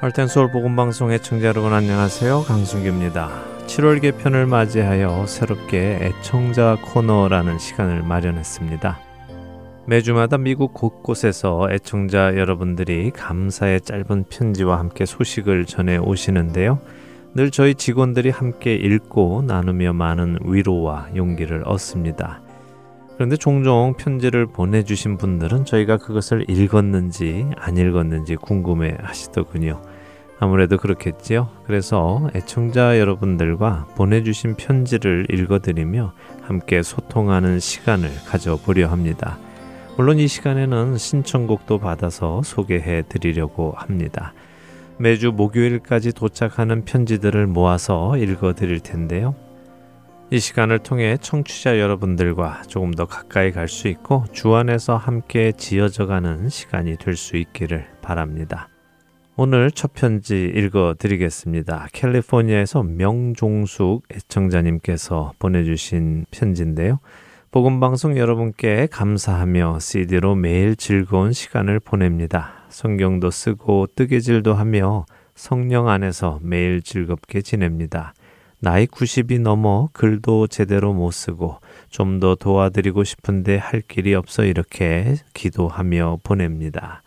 할텐서울 복음방송의 청자 여러분 안녕하세요. 강순규입니다. 7월 개편을 맞이하여 새롭게 애청자 코너라는 시간을 마련했습니다. 매주마다 미국 곳곳에서 애청자 여러분들이 감사의 짧은 편지와 함께 소식을 전해 오시는데요. 늘 저희 직원들이 함께 읽고 나누며 많은 위로와 용기를 얻습니다. 그런데 종종 편지를 보내주신 분들은 저희가 그것을 읽었는지 안 읽었는지 궁금해 하시더군요. 아무래도 그렇겠지요. 그래서 애청자 여러분들과 보내주신 편지를 읽어드리며 함께 소통하는 시간을 가져보려 합니다. 물론 이 시간에는 신청곡도 받아서 소개해 드리려고 합니다. 매주 목요일까지 도착하는 편지들을 모아서 읽어 드릴 텐데요. 이 시간을 통해 청취자 여러분들과 조금 더 가까이 갈 수 있고 주 안에서 함께 지어져 가는 시간이 될 수 있기를 바랍니다. 오늘 첫 편지 읽어 드리겠습니다. 캘리포니아에서 명종숙 애청자님께서 보내주신 편지인데요. 복음방송 여러분께 감사하며 CD로 매일 즐거운 시간을 보냅니다. 성경도 쓰고 뜨개질도 하며 성령 안에서 매일 즐겁게 지냅니다. 나이 90이 넘어 글도 제대로 못 쓰고 좀 더 도와드리고 싶은데 할 길이 없어 이렇게 기도하며 보냅니다.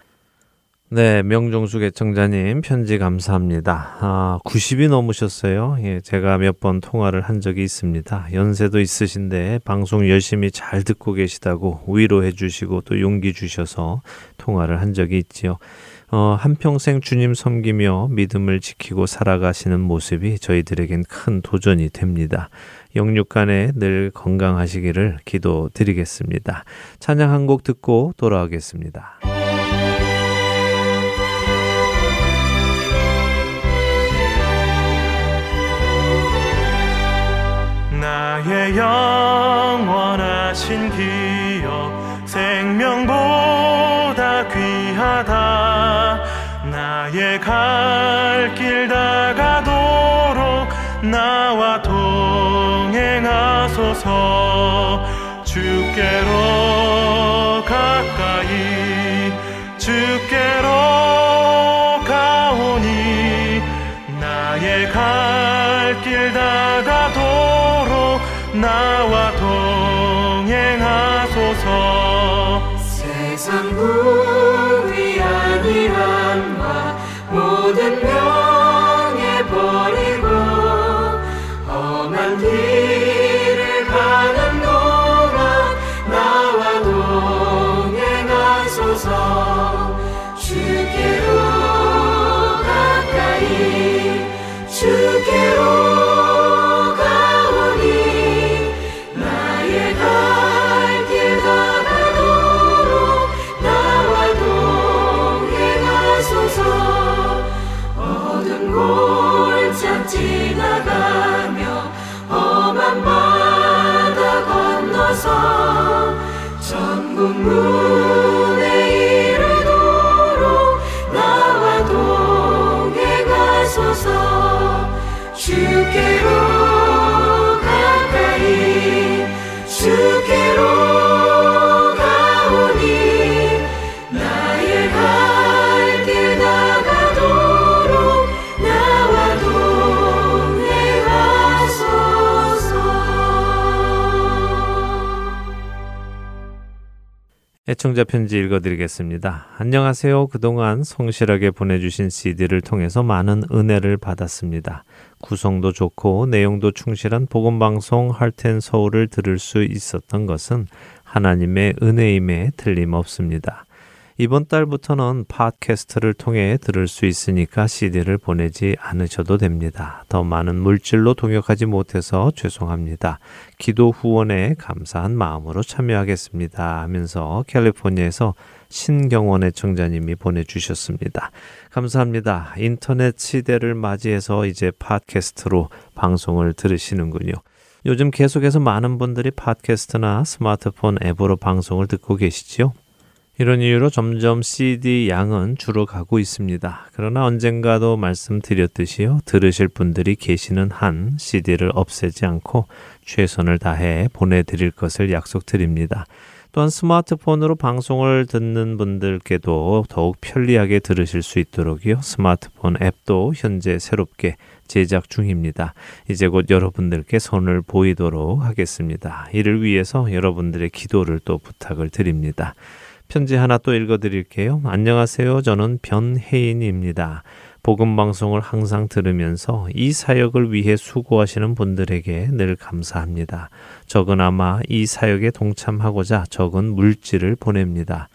네, 명종숙 애청자님 편지 감사합니다. 아, 90이 넘으셨어요. 예, 제가 몇 번 통화를 한 적이 있습니다. 연세도 있으신데 방송 열심히 잘 듣고 계시다고 위로해 주시고 또 용기 주셔서 통화를 한 적이 있지요. 어, 한평생 주님 섬기며 믿음을 지키고 살아가시는 모습이 저희들에겐 큰 도전이 됩니다. 영육간에 늘 건강하시기를 기도드리겠습니다. 찬양 한 곡 듣고 돌아오겠습니다. 나의 영원하신 기억 생명보다 귀하다. 나의 갈 길 다가도록 나와 동행하소서. 주께로 가까이 주께로 가오니 나의 갈 세 애청자 편지 읽어드리겠습니다. 안녕하세요. 그동안 성실하게 보내주신 CD를 통해서 많은 은혜를 받았습니다. 구성도 좋고 내용도 충실한 복음방송 할텐 서울을 들을 수 있었던 것은 하나님의 은혜임에 틀림없습니다. 이번 달부터는 팟캐스트를 통해 들을 수 있으니까 CD를 보내지 않으셔도 됩니다. 더 많은 물질로 동역하지 못해서 죄송합니다. 기도 후원에 감사한 마음으로 참여하겠습니다. 하면서 캘리포니아에서 신경원의 청자님이 보내주셨습니다. 감사합니다. 인터넷 시대를 맞이해서 이제 팟캐스트로 방송을 들으시는군요. 요즘 계속해서 많은 분들이 팟캐스트나 스마트폰 앱으로 방송을 듣고 계시지요. 이런 이유로 점점 CD 양은 줄어가고 있습니다. 그러나 언젠가도 말씀드렸듯이요. 들으실 분들이 계시는 한 CD를 없애지 않고 최선을 다해 보내드릴 것을 약속드립니다. 또한 스마트폰으로 방송을 듣는 분들께도 더욱 편리하게 들으실 수 있도록요. 스마트폰 앱도 현재 새롭게 제작 중입니다. 이제 곧 여러분들께 손을 보이도록 하겠습니다. 이를 위해서 여러분들의 기도를 또 부탁을 드립니다. 편지 하나 또 읽어 드릴게요. 안녕하세요. 저는 변혜인입니다. 복음 방송을 항상 들으면서 이 사역을 위해 수고하시는 분들에게 늘 감사합니다. 적은 아마 이 사역에 동참하고자 적은 물질을 보냅니다.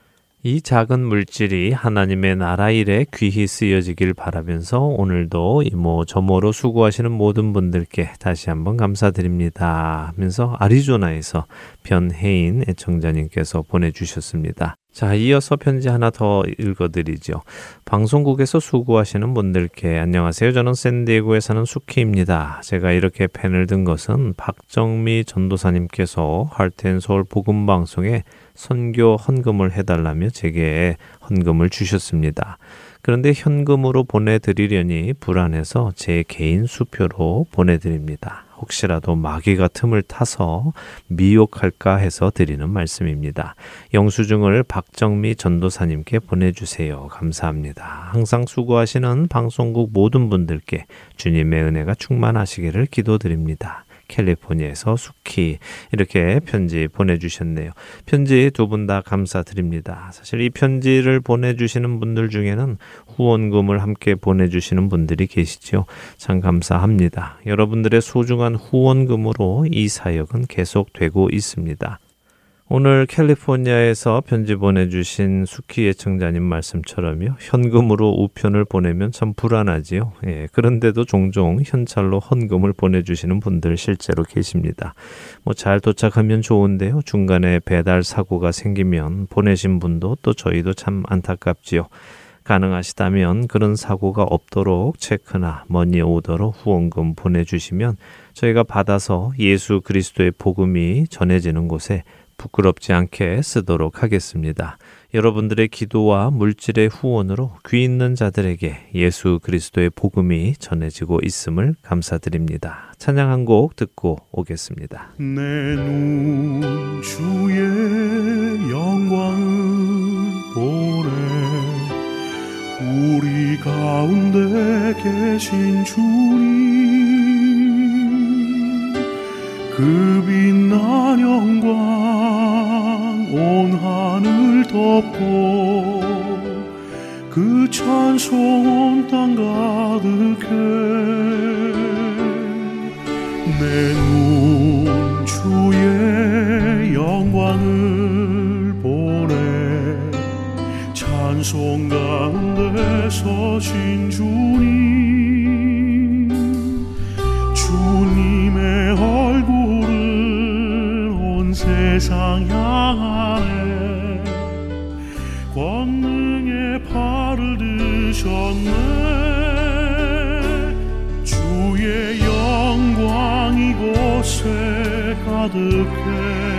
이 작은 물질이 하나님의 나라 일에 귀히 쓰여지길 바라면서 오늘도 이모 저모로 수고하시는 모든 분들께 다시 한번 감사드립니다 하면서 아리조나에서 변혜인 애청자님께서 보내주셨습니다. 자, 이어서 편지 하나 더 읽어드리죠. 방송국에서 수고하시는 분들께 안녕하세요. 저는 샌디에고에 사는 수키입니다. 제가 이렇게 펜을 든 것은 박정미 전도사님께서 할텐 서울 복음방송에 선교 헌금을 해달라며 제게 헌금을 주셨습니다. 그런데 현금으로 보내드리려니 불안해서 제 개인 수표로 보내드립니다. 혹시라도 마귀가 틈을 타서 미혹할까 해서 드리는 말씀입니다. 영수증을 박정미 전도사님께 보내주세요. 감사합니다. 항상 수고하시는 방송국 모든 분들께 주님의 은혜가 충만하시기를 기도드립니다. 캘리포니아에서 수키 이렇게 편지 보내주셨네요. 편지 두 분 다 감사드립니다. 사실 이 편지를 보내주시는 분들 중에는 후원금을 함께 보내주시는 분들이 계시죠. 참 감사합니다. 여러분들의 소중한 후원금으로 이 사역은 계속되고 있습니다. 오늘 캘리포니아에서 편지 보내주신 수키 애청자님 말씀처럼요. 현금으로 우편을 보내면 참 불안하지요. 예, 그런데도 종종 현찰로 헌금을 보내주시는 분들 실제로 계십니다. 뭐 잘 도착하면 좋은데요. 중간에 배달 사고가 생기면 보내신 분도 또 저희도 참 안타깝지요. 가능하시다면 그런 사고가 없도록 체크나 머니 오더로 후원금 보내주시면 저희가 받아서 예수 그리스도의 복음이 전해지는 곳에 부끄럽지 않게 쓰도록 하겠습니다. 여러분들의 기도와 물질의 후원으로 귀 있는 자들에게 예수 그리스도의 복음이 전해지고 있음을 감사드립니다. 찬양 한 곡 듣고 오겠습니다. 내 눈 주의 영광을 보래 우리 가운데 계신 주님 그 빛난 영광 온 하늘 덮고 그 찬송 온 땅 가득해. 내 눈 주의 영광을 보내. 찬송 가운데 서신 주님 주님의 온 세상 향하네 권능의 팔을 드셨네. 주의 영광 이곳에 가득해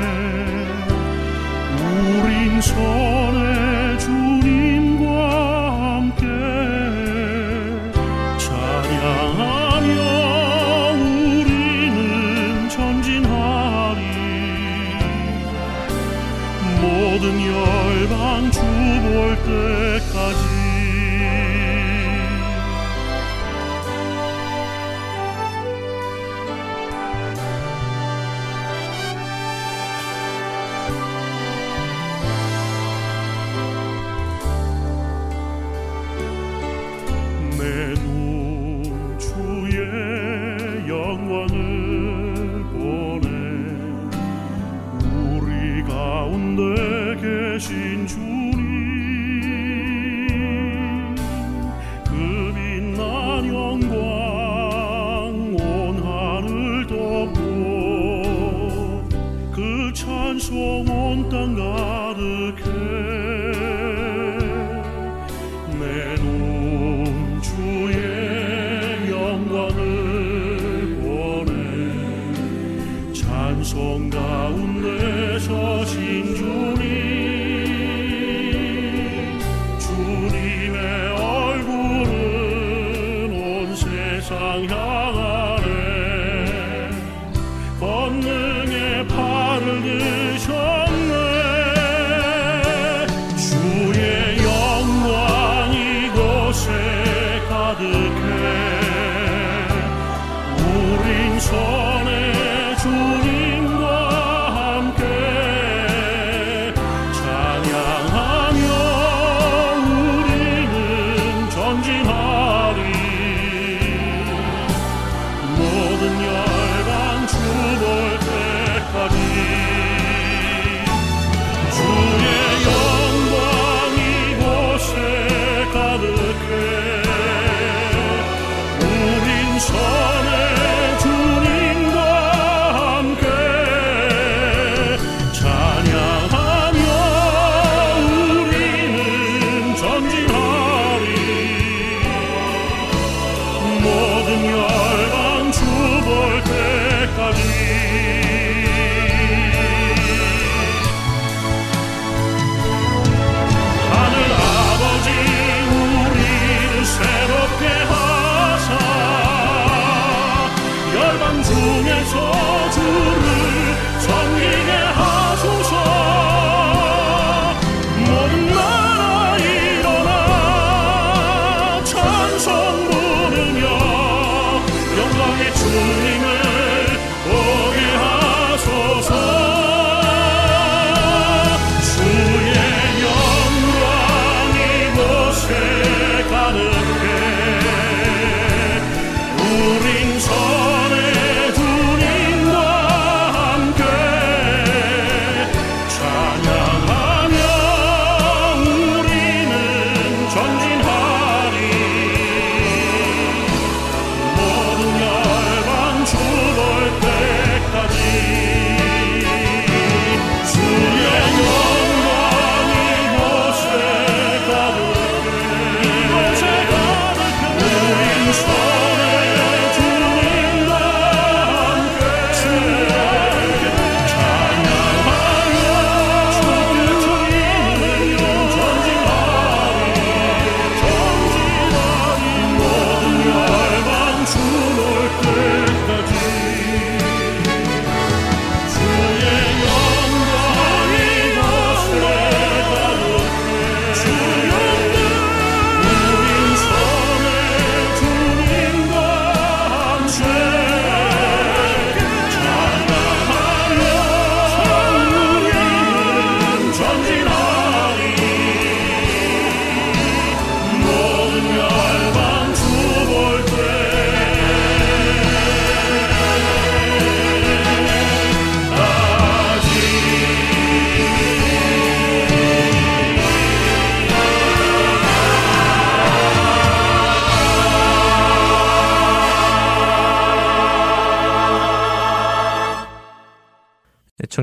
중에서 주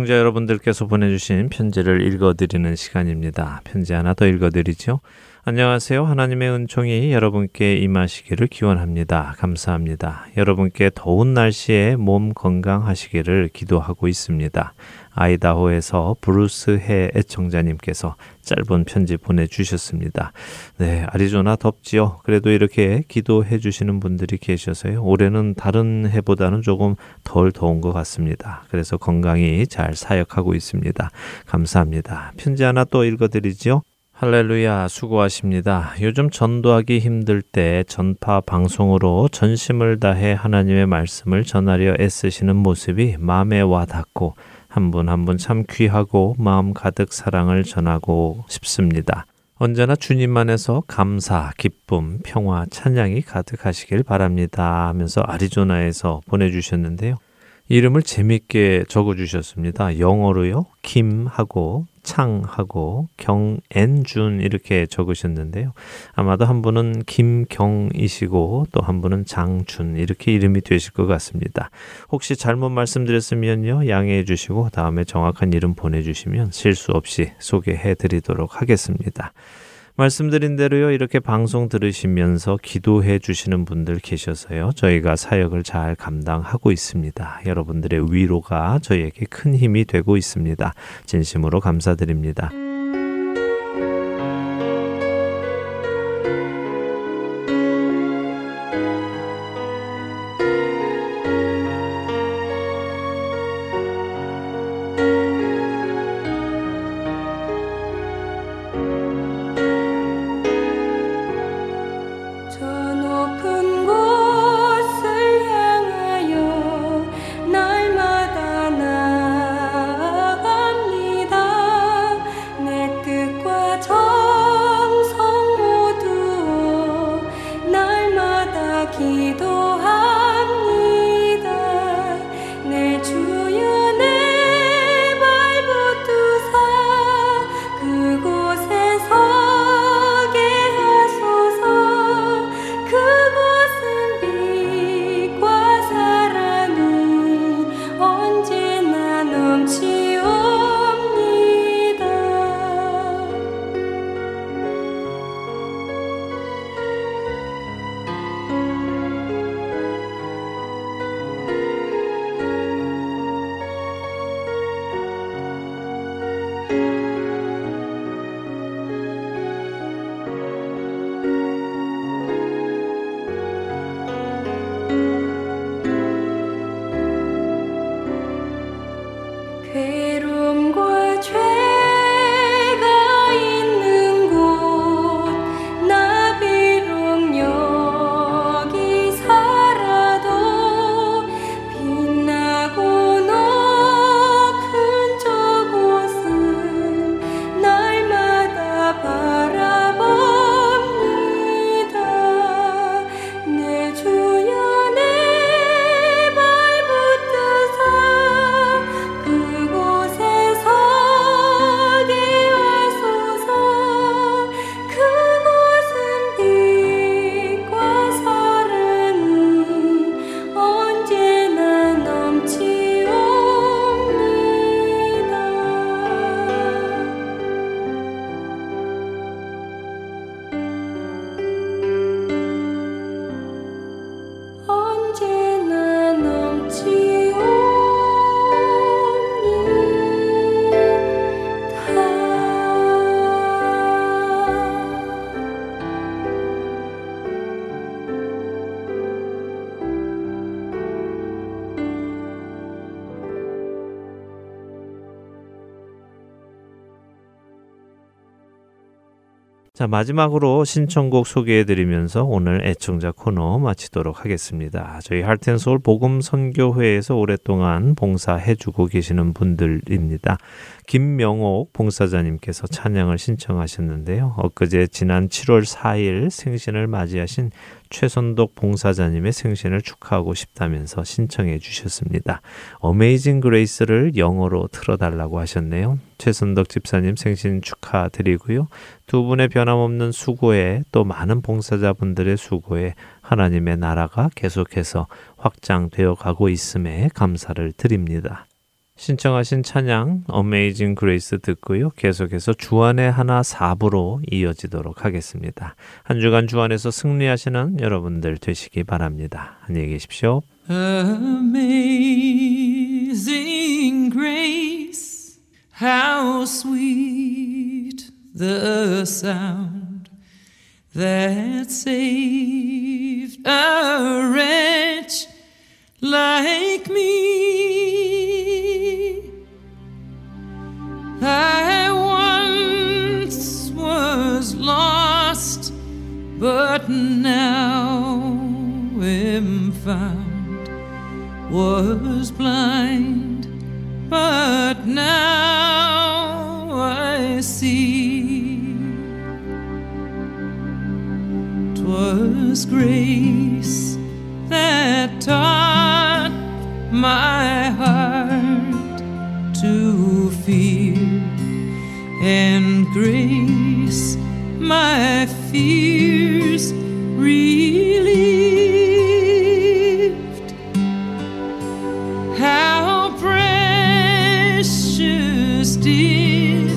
청자 여러분들께서 보내주신 편지를 읽어드리는 시간입니다. 편지 하나 더 읽어드리죠. 안녕하세요. 하나님의 은총이 여러분께 임하시기를 기원합니다. 감사합니다. 여러분께 더운 날씨에 몸 건강하시기를 기도하고 있습니다. 아이다호에서 브루스 해 애청자님께서 짧은 편지 보내주셨습니다. 네, 아리조나 덥지요. 그래도 이렇게 기도해 주시는 분들이 계셔서요. 올해는 다른 해보다는 조금 덜 더운 것 같습니다. 그래서 건강히 잘 사역하고 있습니다. 감사합니다. 편지 하나 또 읽어드리죠. 할렐루야 수고하십니다. 요즘 전도하기 힘들 때 전파 방송으로 전심을 다해 하나님의 말씀을 전하려 애쓰시는 모습이 마음에 와 닿고 한 분 한 분 참 귀하고 마음 가득 사랑을 전하고 싶습니다. 언제나 주님 안에서 감사, 기쁨, 평화, 찬양이 가득하시길 바랍니다 하면서 아리조나에서 보내주셨는데요. 이름을 재밌게 적어주셨습니다. 영어로요. 김하고 창하고 경앤준 이렇게 적으셨는데요. 아마도 한 분은 김경이시고 또 한 분은 장준 이렇게 이름이 되실 것 같습니다. 혹시 잘못 말씀드렸으면요. 양해해 주시고 다음에 정확한 이름 보내주시면 실수 없이 소개해 드리도록 하겠습니다. 말씀드린 대로요, 이렇게 방송 들으시면서 기도해 주시는 분들 계셔서요, 저희가 사역을 잘 감당하고 있습니다. 여러분들의 위로가 저희에게 큰 힘이 되고 있습니다. 진심으로 감사드립니다. 자, 마지막으로 신청곡 소개해 드리면서 오늘 애청자 코너 마치도록 하겠습니다. 저희 할텐서울 복음 선교회에서 오랫동안 봉사해 주고 계시는 분들입니다. 김명옥 봉사자님께서 찬양을 신청하셨는데요. 엊그제 지난 7월 4일 생신을 맞이하신 최선덕 봉사자님의 생신을 축하하고 싶다면서 신청해 주셨습니다. 어메이징 그레이스를 영어로 틀어달라고 하셨네요. 최선덕 집사님 생신 축하드리고요. 두 분의 변함없는 수고에 또 많은 봉사자분들의 수고에 하나님의 나라가 계속해서 확장되어 가고 있음에 감사를 드립니다. 신청하신 찬양 Amazing Grace 듣고요. 계속해서 주안의 하나 4부로 이어지도록 하겠습니다. 한 주간 주안에서 승리하시는 여러분들 되시기 바랍니다. 안녕히 계십시오. Amazing grace, how sweet the sound that saved a wretch like me. I once was lost, but now am found. Was blind, but now I see. 'Twas grace that taught my heart to fear, and grace my fears relieved. How precious did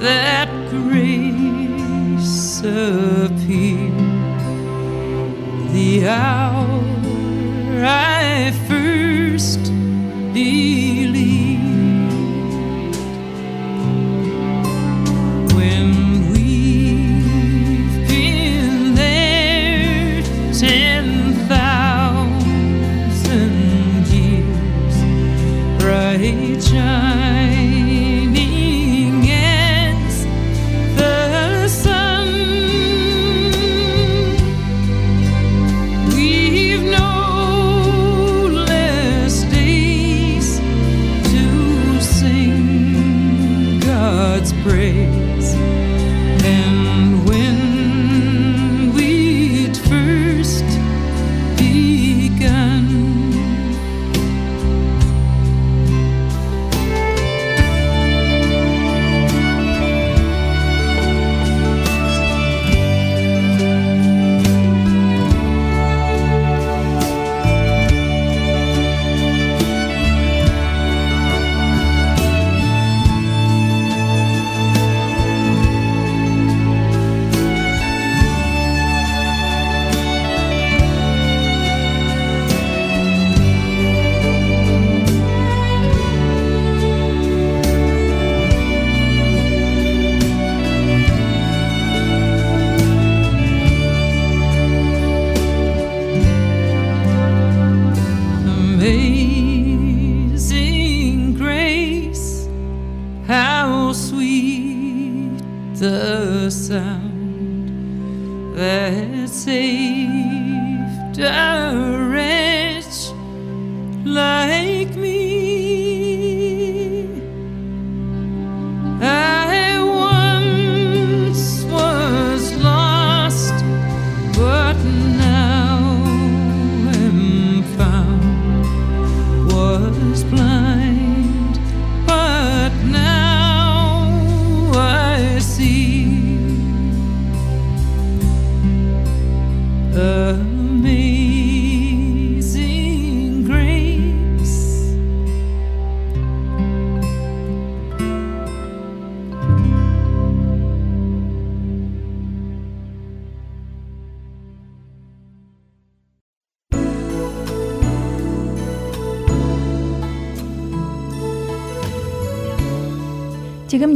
that grace appear the hour I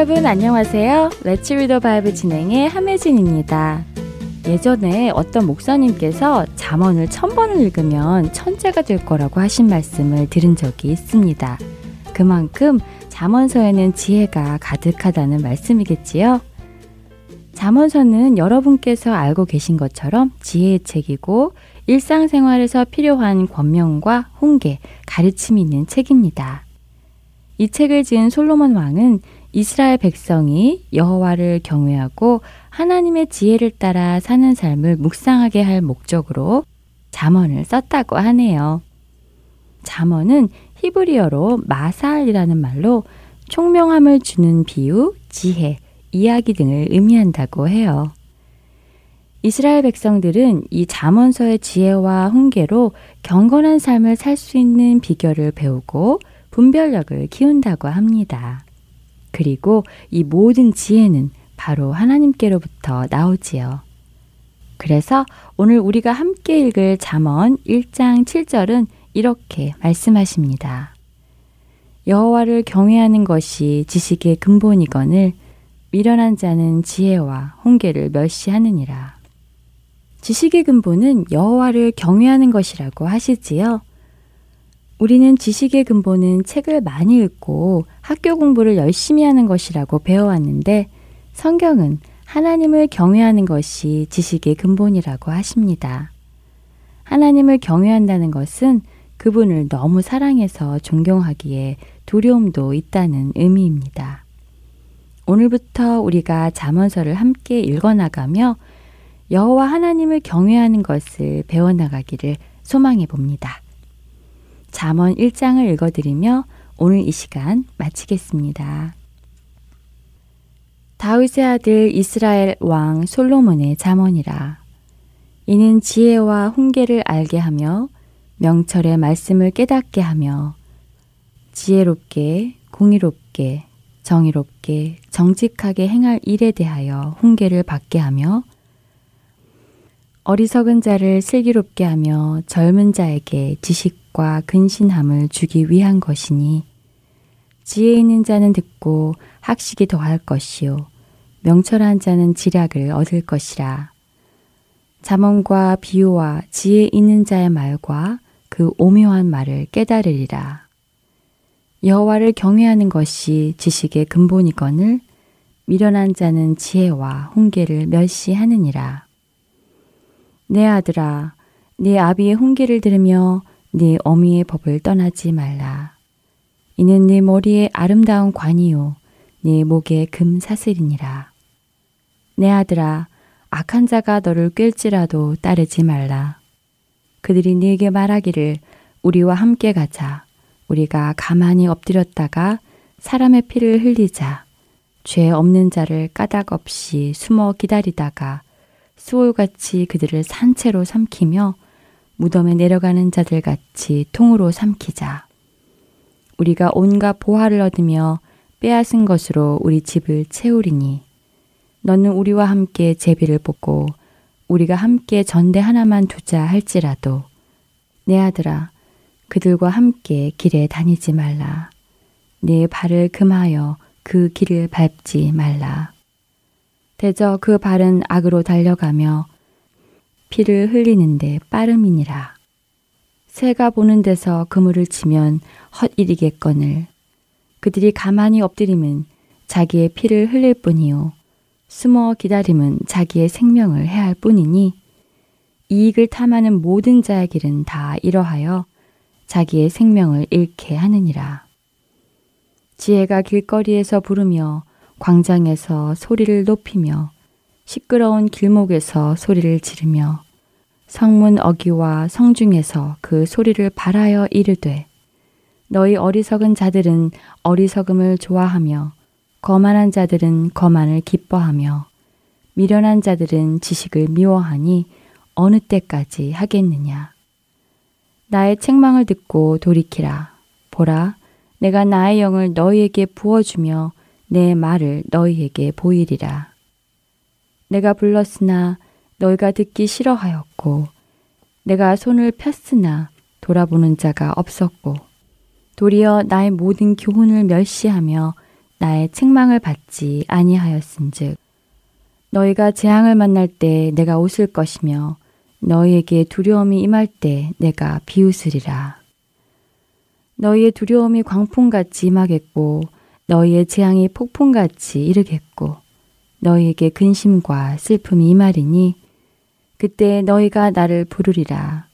여러분 안녕하세요. 레츠 리더 바이블 진행의 함혜진입니다. 예전에 어떤 목사님께서 잠언을 천 번을 읽으면 천재가 될 거라고 하신 말씀을 들은 적이 있습니다. 그만큼 잠언서에는 지혜가 가득하다는 말씀이겠지요. 잠언서는 여러분께서 알고 계신 것처럼 지혜의 책이고 일상생활에서 필요한 권명과 훈계, 가르침이 있는 책입니다. 이 책을 지은 솔로몬 왕은 이스라엘 백성이 여호와를 경외하고 하나님의 지혜를 따라 사는 삶을 묵상하게 할 목적으로 잠언을 썼다고 하네요. 잠언은 히브리어로 마살이라는 말로 총명함을 주는 비유, 지혜, 이야기 등을 의미한다고 해요. 이스라엘 백성들은 이 잠언서의 지혜와 훈계로 경건한 삶을 살 수 있는 비결을 배우고 분별력을 키운다고 합니다. 그리고 이 모든 지혜는 바로 하나님께로부터 나오지요. 그래서 오늘 우리가 함께 읽을 잠언 1장 7절은 이렇게 말씀하십니다. 여호와를 경외하는 것이 지식의 근본이거늘 미련한 자는 지혜와 훈계를 멸시하느니라. 지식의 근본은 여호와를 경외하는 것이라고 하시지요. 우리는 지식의 근본은 책을 많이 읽고 학교 공부를 열심히 하는 것이라고 배워왔는데 성경은 하나님을 경외하는 것이 지식의 근본이라고 하십니다. 하나님을 경외한다는 것은 그분을 너무 사랑해서 존경하기에 두려움도 있다는 의미입니다. 오늘부터 우리가 잠언서를 함께 읽어 나가며 여호와 하나님을 경외하는 것을 배워 나가기를 소망해 봅니다. 잠언 1장을 읽어드리며 오늘 이 시간 마치겠습니다. 다윗의 아들 이스라엘 왕 솔로몬의 잠언이라. 이는 지혜와 훈계를 알게 하며 명철의 말씀을 깨닫게 하며 지혜롭게 공의롭게 정의롭게 정직하게 행할 일에 대하여 훈계를 받게 하며 어리석은 자를 슬기롭게 하며 젊은 자에게 지식과 근신함을 주기 위한 것이니 지혜 있는 자는 듣고 학식이 더할 것이요 명철한 자는 지략을 얻을 것이라. 자문과 비유와 지혜 있는 자의 말과 그 오묘한 말을 깨달으리라. 여호와를 경외하는 것이 지식의 근본이거늘 미련한 자는 지혜와 훈계를 멸시하느니라 내 아들아, 네 아비의 훈계를 들으며 네 어미의 법을 떠나지 말라. 이는 네 머리에 아름다운 관이요, 네 목에 금 사슬이니라. 내 아들아, 악한 자가 너를 꿰지라도 따르지 말라. 그들이 네게 말하기를 우리와 함께 가자. 우리가 가만히 엎드렸다가 사람의 피를 흘리자. 죄 없는 자를 까닭 없이 숨어 기다리다가 수월같이 그들을 산채로 삼키며 무덤에 내려가는 자들 같이 통으로 삼키자. 우리가 온갖 보화를 얻으며 빼앗은 것으로 우리 집을 채우리니 너는 우리와 함께 제비를 뽑고 우리가 함께 전대 하나만 두자 할지라도 내 아들아 그들과 함께 길에 다니지 말라. 내 발을 금하여 그 길을 밟지 말라. 대저 그 발은 악으로 달려가며 피를 흘리는데 빠름이니라. 새가 보는 데서 그물을 치면 헛일이겠거늘 그들이 가만히 엎드리면 자기의 피를 흘릴 뿐이요 숨어 기다림은 자기의 생명을 해할 뿐이니 이익을 탐하는 모든 자의 길은 다 이러하여 자기의 생명을 잃게 하느니라. 지혜가 길거리에서 부르며 광장에서 소리를 높이며 시끄러운 길목에서 소리를 지르며 성문 어기와 성중에서 그 소리를 발하여 이르되 너희 어리석은 자들은 어리석음을 좋아하며 거만한 자들은 거만을 기뻐하며 미련한 자들은 지식을 미워하니 어느 때까지 하겠느냐. 나의 책망을 듣고 돌이키라. 보라, 내가 나의 영을 너희에게 부어 주며 내 말을 너희에게 보이리라. 내가 불렀으나 너희가 듣기 싫어하였고, 내가 손을 폈으나 돌아보는 자가 없었고, 도리어 나의 모든 교훈을 멸시하며 나의 책망을 받지 아니하였은즉 너희가 재앙을 만날 때 내가 웃을 것이며 너희에게 두려움이 임할 때 내가 비웃으리라. 너희의 두려움이 광풍같이 임하겠고 너희의 재앙이 폭풍같이 이르겠고 너희에게 근심과 슬픔이 임하리니 그때 너희가 나를 부르리라.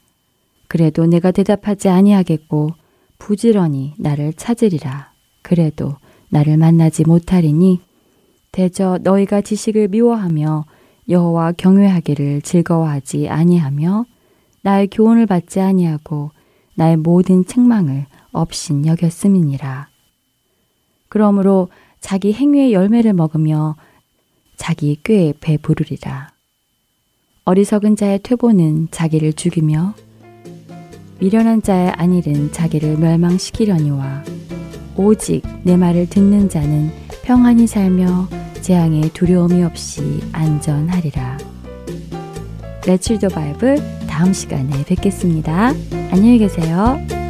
그래도 내가 대답하지 아니하겠고 부지런히 나를 찾으리라. 그래도 나를 만나지 못하리니 대저 너희가 지식을 미워하며 여호와 경외하기를 즐거워하지 아니하며 나의 교훈을 받지 아니하고 나의 모든 책망을 없인 여겼음이니라. 그러므로 자기 행위의 열매를 먹으며 자기 꾀에 배부르리라. 어리석은 자의 퇴보는 자기를 죽이며 미련한 자의 안일은 자기를 멸망시키려니와 오직 내 말을 듣는 자는 평안히 살며 재앙에 두려움이 없이 안전하리라. 레칠더 바이블 다음 시간에 뵙겠습니다. 안녕히 계세요.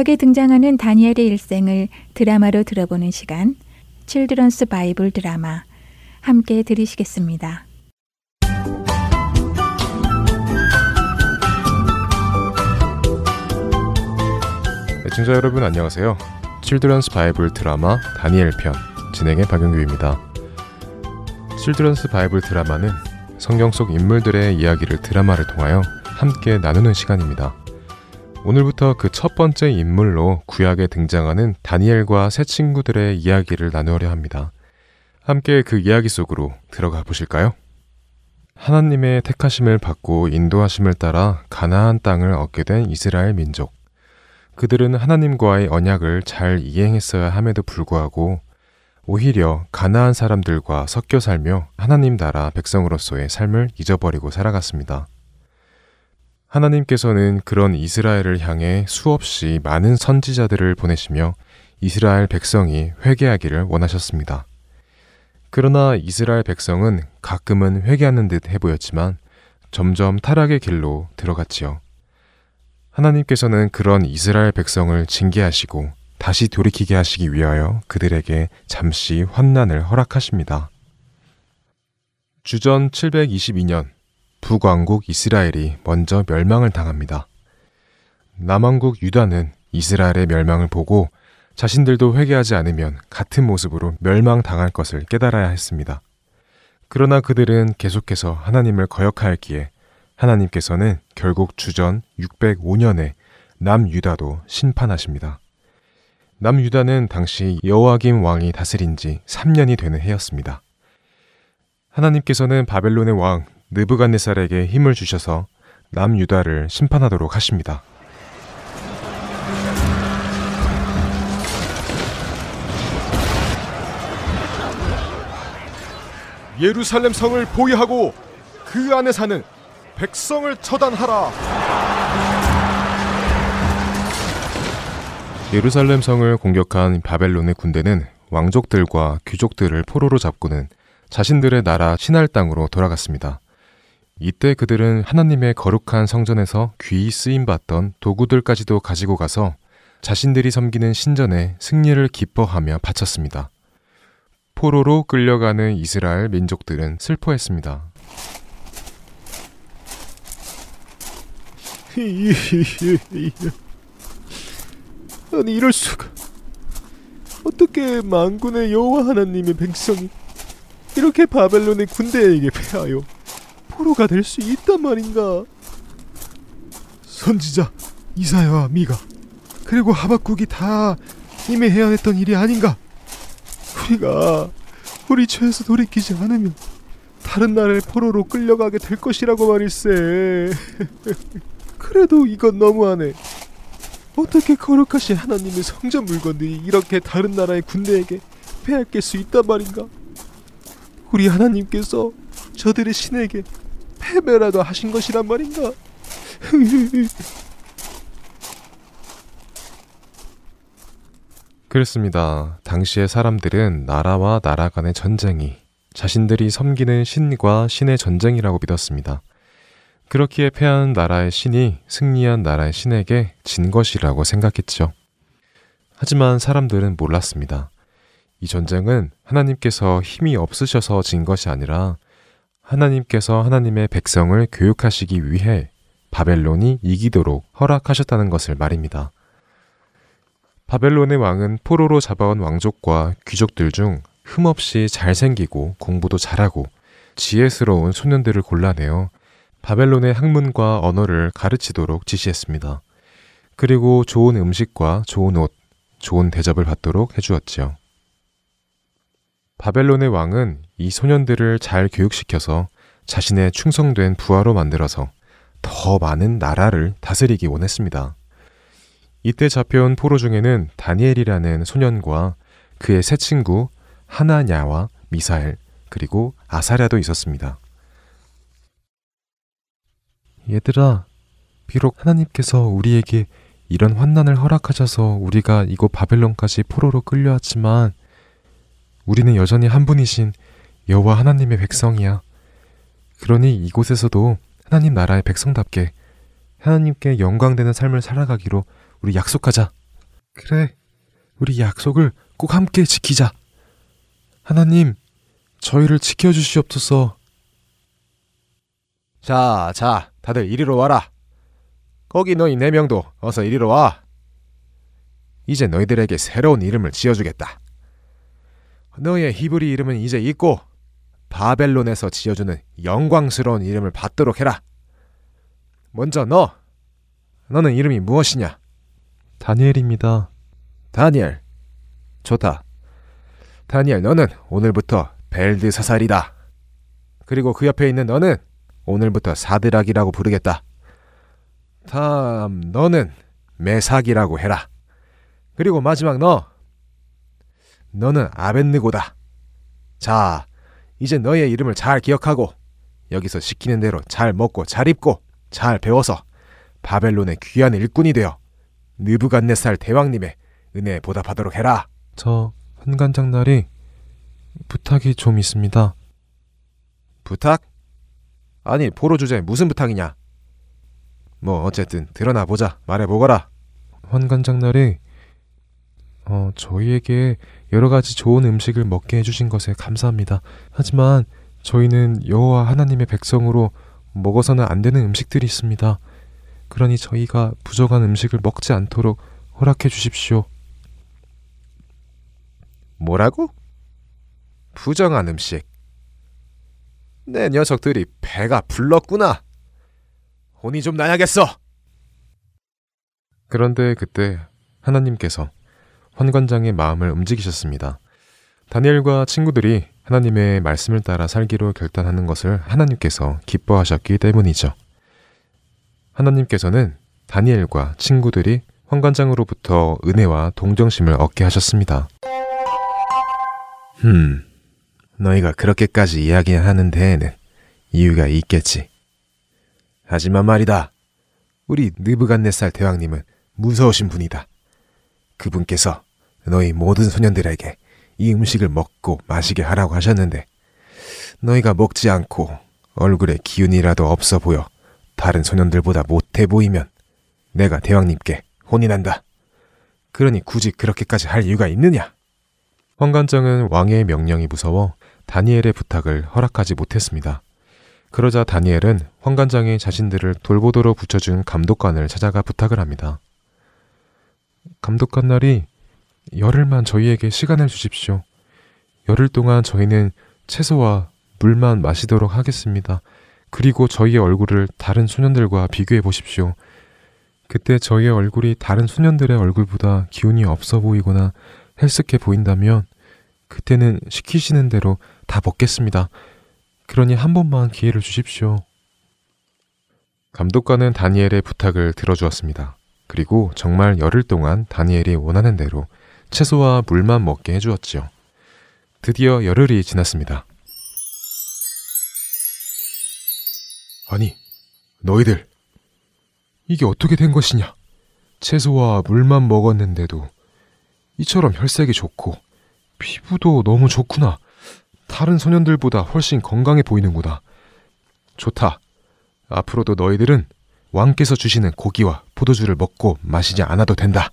구약에 등장하는 다니엘의 일생을 드라마로 들어보는 시간, Children's 바이블 드라마 함께 들으시겠습니다. 애청자 여러분 안녕하세요. Children's 바이블 드라마 다니엘 편 진행의 박영규입니다. Children's 바이블 드라마는 성경 속 인물들의 이야기를 드라마를 통하여 함께 나누는 시간입니다. 오늘부터 그 첫 번째 인물로 구약에 등장하는 다니엘과 새 친구들의 이야기를 나누려 합니다. 함께 그 이야기 속으로 들어가 보실까요? 하나님의 택하심을 받고 인도하심을 따라 가나안 땅을 얻게 된 이스라엘 민족. 그들은 하나님과의 언약을 잘 이행했어야 함에도 불구하고 오히려 가나안 사람들과 섞여 살며 하나님 나라 백성으로서의 삶을 잊어버리고 살아갔습니다. 하나님께서는 그런 이스라엘을 향해 수없이 많은 선지자들을 보내시며 이스라엘 백성이 회개하기를 원하셨습니다. 그러나 이스라엘 백성은 가끔은 회개하는 듯 해보였지만 점점 타락의 길로 들어갔지요. 하나님께서는 그런 이스라엘 백성을 징계하시고 다시 돌이키게 하시기 위하여 그들에게 잠시 환난을 허락하십니다. 주전 722년 북왕국 이스라엘이 먼저 멸망을 당합니다. 남왕국 유다는 이스라엘의 멸망을 보고 자신들도 회개하지 않으면 같은 모습으로 멸망당할 것을 깨달아야 했습니다. 그러나 그들은 계속해서 하나님을 거역하였기에 하나님께서는 결국 주전 605년에 남유다도 심판하십니다. 남유다는 당시 여호와김 왕이 다스린 지 3년이 되는 해였습니다. 하나님께서는 바벨론의 왕 느부갓네살에게 힘을 주셔서 남유다를 심판하도록 하십니다. 예루살렘 성을 보위하고 그 안에 사는 백성을 처단하라. 예루살렘 성을 공격한 바벨론의 군대는 왕족들과 귀족들을 포로로 잡고는 자신들의 나라 신할 땅으로 돌아갔습니다. 이때 그들은 하나님의 거룩한 성전에서 귀히 쓰임 받던 도구들까지도 가지고 가서 자신들이 섬기는 신전에 승리를 기뻐하며 바쳤습니다. 포로로 끌려가는 이스라엘 민족들은 슬퍼했습니다. 아니 이럴 수가 어떻게 만군의 여호와 하나님의 백성이 이렇게 바벨론의 군대에게 패하여 포로가 될 수 있단 말인가? 선지자 이사야와 미가 그리고 하박국이 다 이미 해야 했던 일이 아닌가? 우리가 우리 죄에서 돌이키지 않으면 다른 나라의 포로로 끌려가게 될 것이라고 말일세. 그래도 이건 너무하네. 어떻게 거룩하신 하나님의 성전 물건들이 이렇게 다른 나라의 군대에게 빼앗길 수 있단 말인가? 우리 하나님께서 저들의 신에게 패배라도 하신 것이란 말인가? 그렇습니다. 당시의 사람들은 나라와 나라 간의 전쟁이 자신들이 섬기는 신과 신의 전쟁이라고 믿었습니다. 그렇기에 패한 나라의 신이 승리한 나라의 신에게 진 것이라고 생각했죠. 하지만 사람들은 몰랐습니다. 이 전쟁은 하나님께서 힘이 없으셔서 진 것이 아니라 하나님께서 하나님의 백성을 교육하시기 위해 바벨론이 이기도록 허락하셨다는 것을 말입니다. 바벨론의 왕은 포로로 잡아온 왕족과 귀족들 중 흠없이 잘생기고 공부도 잘하고 지혜스러운 소년들을 골라내어 바벨론의 학문과 언어를 가르치도록 지시했습니다. 그리고 좋은 음식과 좋은 옷, 좋은 대접을 받도록 해주었지요. 바벨론의 왕은 이 소년들을 잘 교육시켜서 자신의 충성된 부하로 만들어서 더 많은 나라를 다스리기 원했습니다. 이때 잡혀온 포로 중에는 다니엘이라는 소년과 그의 세 친구 하나냐와 미사엘 그리고 아사랴도 있었습니다. 얘들아, 비록 하나님께서 우리에게 이런 환난을 허락하셔서 우리가 이곳 바벨론까지 포로로 끌려왔지만 우리는 여전히 한 분이신 여호와 하나님의 백성이야. 그러니 이곳에서도 하나님 나라의 백성답게 하나님께 영광되는 삶을 살아가기로 우리 약속하자. 그래. 우리 약속을 꼭 함께 지키자. 하나님, 저희를 지켜 주시옵소서. 자, 자, 다들 이리로 와라. 거기 너희 네 명도 어서 이리로 와. 이제 너희들에게 새로운 이름을 지어주겠다. 너희의 히브리 이름은 이제 있고 바벨론에서 지어주는 영광스러운 이름을 받도록 해라. 먼저 너, 너는 이름이 무엇이냐? 다니엘입니다. 다니엘. 좋다. 다니엘, 너는 오늘부터 벨드사살이다. 그리고 그 옆에 있는 너는 오늘부터 사드락이라고 부르겠다. 다음, 너는 메삭이라고 해라. 그리고 마지막 너, 너는 아벤느고다. 자, 이제 너의 이름을 잘 기억하고 여기서 시키는 대로 잘 먹고 잘 입고 잘 배워서 바벨론의 귀한 일꾼이 되어 느부갓네살 대왕님의 은혜에 보답하도록 해라. 저 환관장 날이 부탁이 좀 있습니다. 부탁? 아니 포로 주제에 무슨 부탁이냐? 뭐 어쨌든 드러나 보자 말해 보거라. 환관장 날이 어, 저희에게 여러 가지 좋은 음식을 먹게 해주신 것에 감사합니다. 하지만 저희는 여호와 하나님의 백성으로 먹어서는 안 되는 음식들이 있습니다. 그러니 저희가 부정한 음식을 먹지 않도록 허락해 주십시오. 뭐라고? 부정한 음식. 내 녀석들이 배가 불렀구나. 혼이 좀 나야겠어. 그런데 그때 하나님께서 환관장의 마음을 움직이셨습니다. 다니엘과 친구들이 하나님의 말씀을 따라 살기로 결단하는 것을 하나님께서 기뻐하셨기 때문이죠. 하나님께서는 다니엘과 친구들이 환관장으로부터 은혜와 동정심을 얻게 하셨습니다. 흠, 너희가 그렇게까지 이야기하는 데에는 이유가 있겠지. 하지만 말이다. 우리 느부갓네살 대왕님은 무서우신 분이다. 그분께서 너희 모든 소년들에게 이 음식을 먹고 마시게 하라고 하셨는데 너희가 먹지 않고 얼굴에 기운이라도 없어 보여 다른 소년들보다 못해 보이면 내가 대왕님께 혼이 난다. 그러니 굳이 그렇게까지 할 이유가 있느냐? 환관장은 왕의 명령이 무서워 다니엘의 부탁을 허락하지 못했습니다. 그러자 다니엘은 환관장이 자신들을 돌보도록 붙여준 감독관을 찾아가 부탁을 합니다. 감독관 날이 열흘만 저희에게 시간을 주십시오. 열흘 동안 저희는 채소와 물만 마시도록 하겠습니다. 그리고 저희의 얼굴을 다른 소년들과 비교해 보십시오. 그때 저희의 얼굴이 다른 소년들의 얼굴보다 기운이 없어 보이거나 헬스케 보인다면 그때는 시키시는 대로 다 먹겠습니다. 그러니 한 번만 기회를 주십시오. 감독관은 다니엘의 부탁을 들어주었습니다. 그리고 정말 열흘 동안 다니엘이 원하는 대로 채소와 물만 먹게 해주었지요. 드디어 열흘이 지났습니다. 아니, 너희들, 이게 어떻게 된 것이냐? 채소와 물만 먹었는데도 이처럼 혈색이 좋고 피부도 너무 좋구나. 다른 소년들보다 훨씬 건강해 보이는구나. 좋다. 앞으로도 너희들은 왕께서 주시는 고기와 포도주를 먹고 마시지 않아도 된다.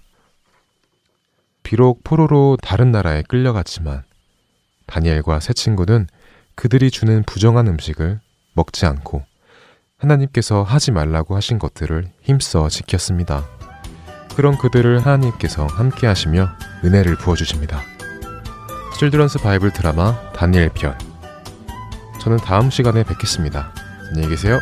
비록 포로로 다른 나라에 끌려갔지만 다니엘과 새 친구는 그들이 주는 부정한 음식을 먹지 않고 하나님께서 하지 말라고 하신 것들을 힘써 지켰습니다. 그런 그들을 하나님께서 함께 하시며 은혜를 부어 주십니다. 칠드런스 바이블 드라마 다니엘 편 저는 다음 시간에 뵙겠습니다. 안녕히 계세요.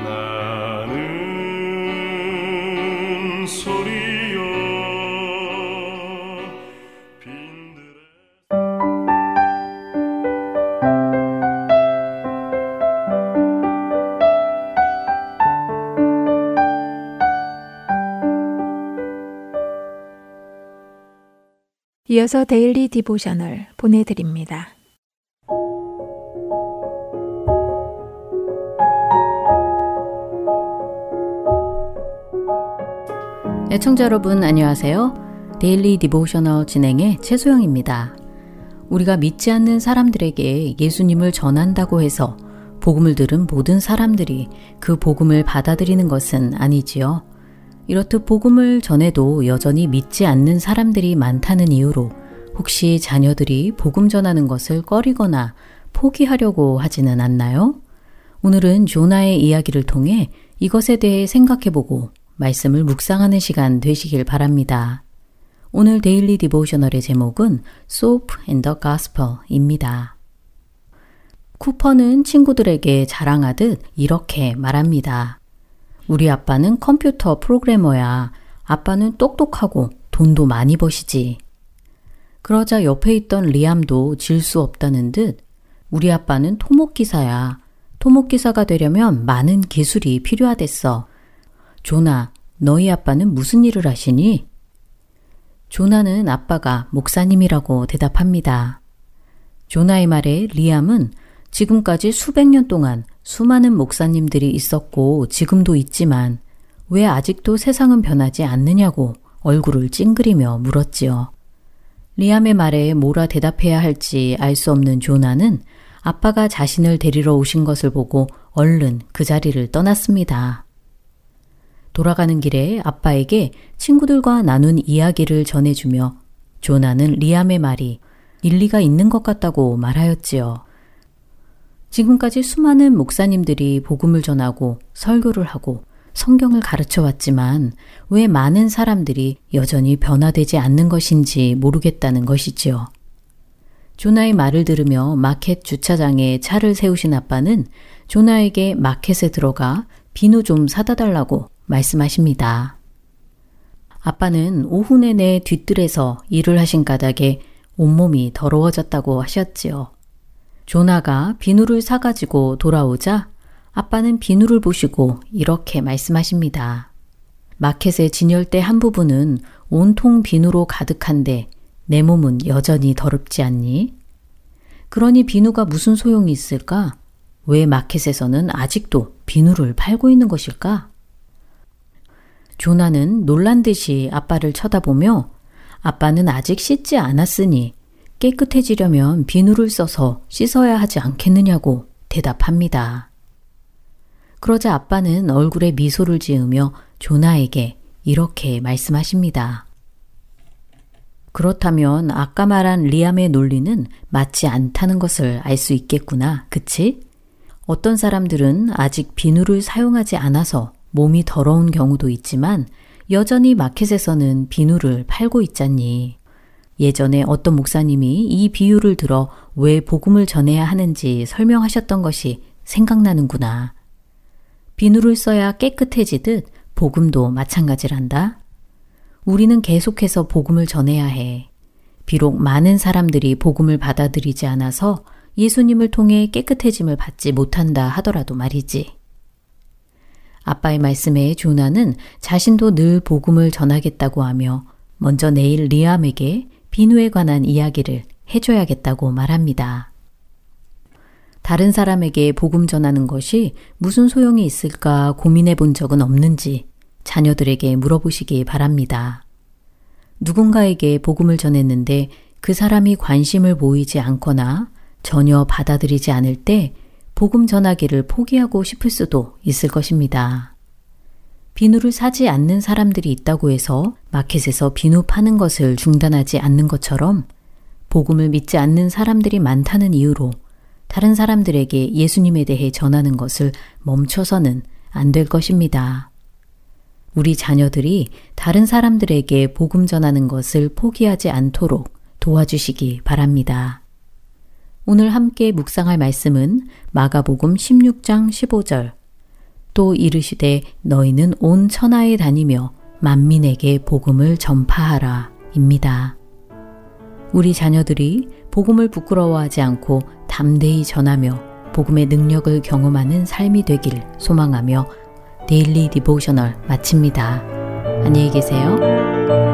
이어서 Daily Devotional 보내드립니다. 애청자 여러분 안녕하세요. Daily Devotional 진행의 최소영입니다. 우리가 믿지 않는 사람들에게 예수님을 전한다고 해서 복음을 들은 모든 사람들이 그 복음을 받아들이는 것은 아니지요. 이렇듯 복음을 전해도 여전히 믿지 않는 사람들이 많다는 이유로 혹시 자녀들이 복음 전하는 것을 꺼리거나 포기하려고 하지는 않나요? 오늘은 조나의 이야기를 통해 이것에 대해 생각해보고 말씀을 묵상하는 시간 되시길 바랍니다. 오늘 데일리 디보셔널의 제목은 Soap and the Gospel입니다. 쿠퍼는 친구들에게 자랑하듯 이렇게 말합니다. 우리 아빠는 컴퓨터 프로그래머야. 아빠는 똑똑하고 돈도 많이 버시지. 그러자 옆에 있던 리암도 질 수 없다는 듯 우리 아빠는 토목기사야. 토목기사가 되려면 많은 기술이 필요하댔어. 조나, 너희 아빠는 무슨 일을 하시니? 조나는 아빠가 목사님이라고 대답합니다. 조나의 말에 리암은 지금까지 수백 년 동안 수많은 목사님들이 있었고 지금도 있지만 왜 아직도 세상은 변하지 않느냐고 얼굴을 찡그리며 물었지요. 리암의 말에 뭐라 대답해야 할지 알 수 없는 조나는 아빠가 자신을 데리러 오신 것을 보고 얼른 그 자리를 떠났습니다. 돌아가는 길에 아빠에게 친구들과 나눈 이야기를 전해주며 조나는 리암의 말이 일리가 있는 것 같다고 말하였지요. 지금까지 수많은 목사님들이 복음을 전하고 설교를 하고 성경을 가르쳐 왔지만 왜 많은 사람들이 여전히 변화되지 않는 것인지 모르겠다는 것이지요. 조나의 말을 들으며 마켓 주차장에 차를 세우신 아빠는 조나에게 마켓에 들어가 비누 좀 사다 달라고 말씀하십니다. 아빠는 오후 내내 뒤뜰에서 일을 하신 까닭에 온몸이 더러워졌다고 하셨지요. 조나가 비누를 사가지고 돌아오자 아빠는 비누를 보시고 이렇게 말씀하십니다. 마켓의 진열대 한 부분은 온통 비누로 가득한데 내 몸은 여전히 더럽지 않니? 그러니 비누가 무슨 소용이 있을까? 왜 마켓에서는 아직도 비누를 팔고 있는 것일까? 조나는 놀란 듯이 아빠를 쳐다보며 아빠는 아직 씻지 않았으니 깨끗해지려면 비누를 써서 씻어야 하지 않겠느냐고 대답합니다. 그러자 아빠는 얼굴에 미소를 지으며 조나에게 이렇게 말씀하십니다. 그렇다면 아까 말한 리암의 논리는 맞지 않다는 것을 알 수 있겠구나. 그치? 어떤 사람들은 아직 비누를 사용하지 않아서 몸이 더러운 경우도 있지만 여전히 마켓에서는 비누를 팔고 있잖니. 예전에 어떤 목사님이 이 비유를 들어 왜 복음을 전해야 하는지 설명하셨던 것이 생각나는구나. 비누를 써야 깨끗해지듯 복음도 마찬가지란다. 우리는 계속해서 복음을 전해야 해. 비록 많은 사람들이 복음을 받아들이지 않아서 예수님을 통해 깨끗해짐을 받지 못한다 하더라도 말이지. 아빠의 말씀에 조나는 자신도 늘 복음을 전하겠다고 하며 먼저 내일 리암에게 비누에 관한 이야기를 해줘야겠다고 말합니다. 다른 사람에게 복음 전하는 것이 무슨 소용이 있을까 고민해 본 적은 없는지 자녀들에게 물어보시기 바랍니다. 누군가에게 복음을 전했는데 그 사람이 관심을 보이지 않거나 전혀 받아들이지 않을 때 복음 전하기를 포기하고 싶을 수도 있을 것입니다. 비누를 사지 않는 사람들이 있다고 해서 마켓에서 비누 파는 것을 중단하지 않는 것처럼 복음을 믿지 않는 사람들이 많다는 이유로 다른 사람들에게 예수님에 대해 전하는 것을 멈춰서는 안 될 것입니다. 우리 자녀들이 다른 사람들에게 복음 전하는 것을 포기하지 않도록 도와주시기 바랍니다. 오늘 함께 묵상할 말씀은 마가복음 16장 15절. 또 이르시되 너희는 온 천하에 다니며 만민에게 복음을 전파하라. 입니다. 우리 자녀들이 복음을 부끄러워하지 않고 담대히 전하며 복음의 능력을 경험하는 삶이 되길 소망하며 Daily Devotional 마칩니다. 안녕히 계세요.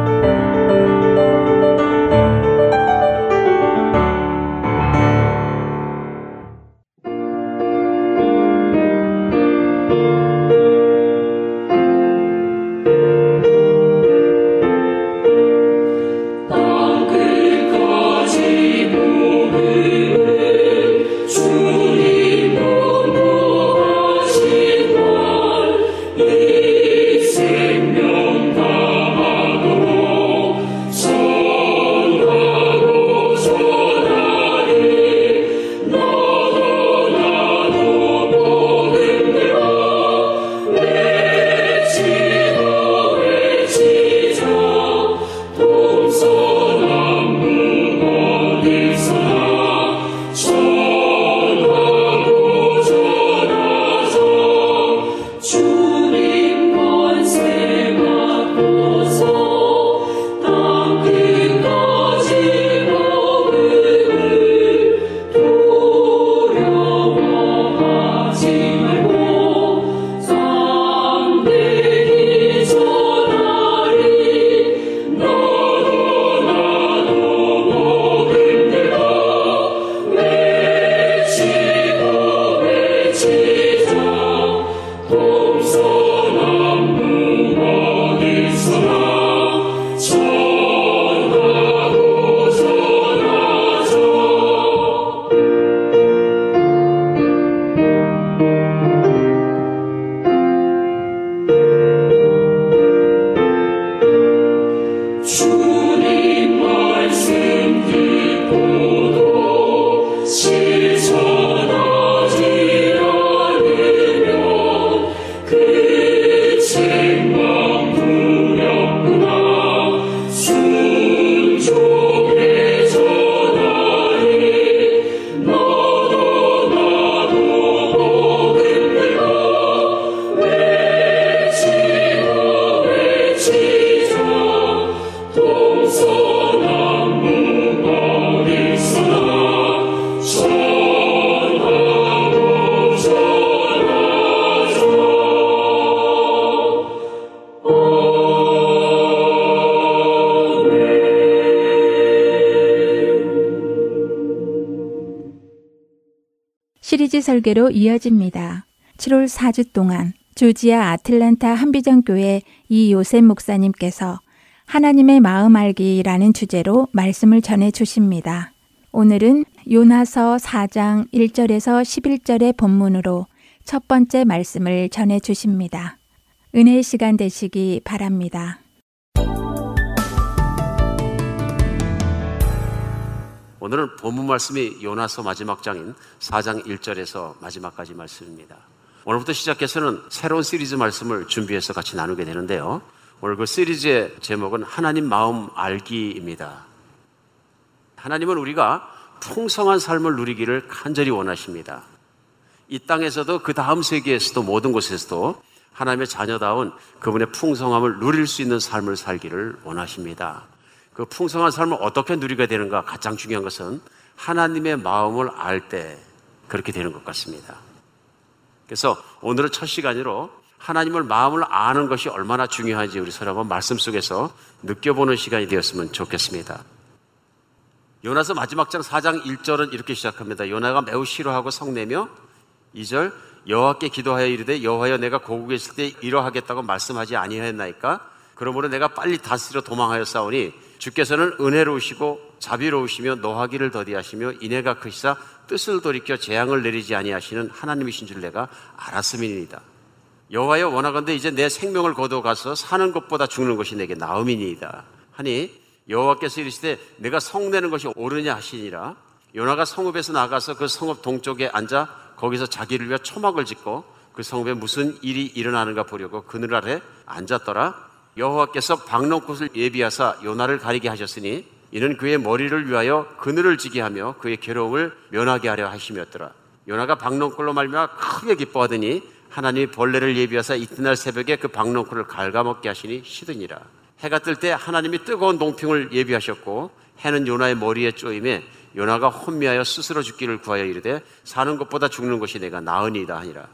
설계로 이어집니다. 7월 4주 동안 조지아 아틀란타 한비전교회 이 요셉 목사님께서 하나님의 마음 알기라는 주제로 말씀을 전해 주십니다. 오늘은 요나서 4장 1절에서 11절의 본문으로 첫 번째 말씀을 전해 주십니다. 은혜의 시간 되시기 바랍니다. 오늘은 본문 말씀이 요나서 마지막 장인 4장 1절에서 마지막까지 말씀입니다. 오늘부터 시작해서는 새로운 시리즈 말씀을 준비해서 같이 나누게 되는데요. 오늘 그 시리즈의 제목은 하나님 마음 알기입니다. 하나님은 우리가 풍성한 삶을 누리기를 간절히 원하십니다. 이 땅에서도 그 다음 세계에서도 모든 곳에서도 하나님의 자녀다운 그분의 풍성함을 누릴 수 있는 삶을 살기를 원하십니다. 그 풍성한 삶을 어떻게 누리게 되는가 가장 중요한 것은 하나님의 마음을 알 때 그렇게 되는 것 같습니다. 그래서 오늘은 첫 시간으로 하나님을 마음을 아는 것이 얼마나 중요한지 우리 서로 한번 말씀 속에서 느껴보는 시간이 되었으면 좋겠습니다. 요나서 마지막 장 4장 1절은 이렇게 시작합니다. 요나가 매우 싫어하고 성내며 2절 여호와께 기도하여 이르되 여호와여 내가 고국에 있을 때 이러하겠다고 말씀하지 아니하였나이까 그러므로 내가 빨리 다스리러 도망하여 싸우니 주께서는 은혜로우시고 자비로우시며 노하기를 더디하시며 인애가 크시사 뜻을 돌이켜 재앙을 내리지 아니하시는 하나님이신 줄 내가 알았음이니이다. 여호와여 원하건대 이제 내 생명을 거두어 가서 사는 것보다 죽는 것이 내게 나음이니이다. 하니 여호와께서 이르시되 내가 성내는 것이 옳으냐 하시니라. 요나가 성읍에서 나가서 그 성읍 동쪽에 앉아 거기서 자기를 위해 초막을 짓고 그 성읍에 무슨 일이 일어나는가 보려고 그늘 아래 앉았더라. 여호와께서 박농꽃을 예비하사 요나를 가리게 하셨으니 이는 그의 머리를 위하여 그늘을 지게 하며 그의 괴로움을 면하게 하려 하심이었더라. 요나가 박농꽃로 말미암아 크게 기뻐하더니 하나님이 벌레를 예비하사 이튿날 새벽에 그 박농꽃을 갉아먹게 하시니 시드니라. 해가 뜰 때 하나님이 뜨거운 농핑을 예비하셨고 해는 요나의 머리에 쪼임에 요나가 혼미하여 스스로 죽기를 구하여 이르되 사는 것보다 죽는 것이 내가 나으니이다 하니라.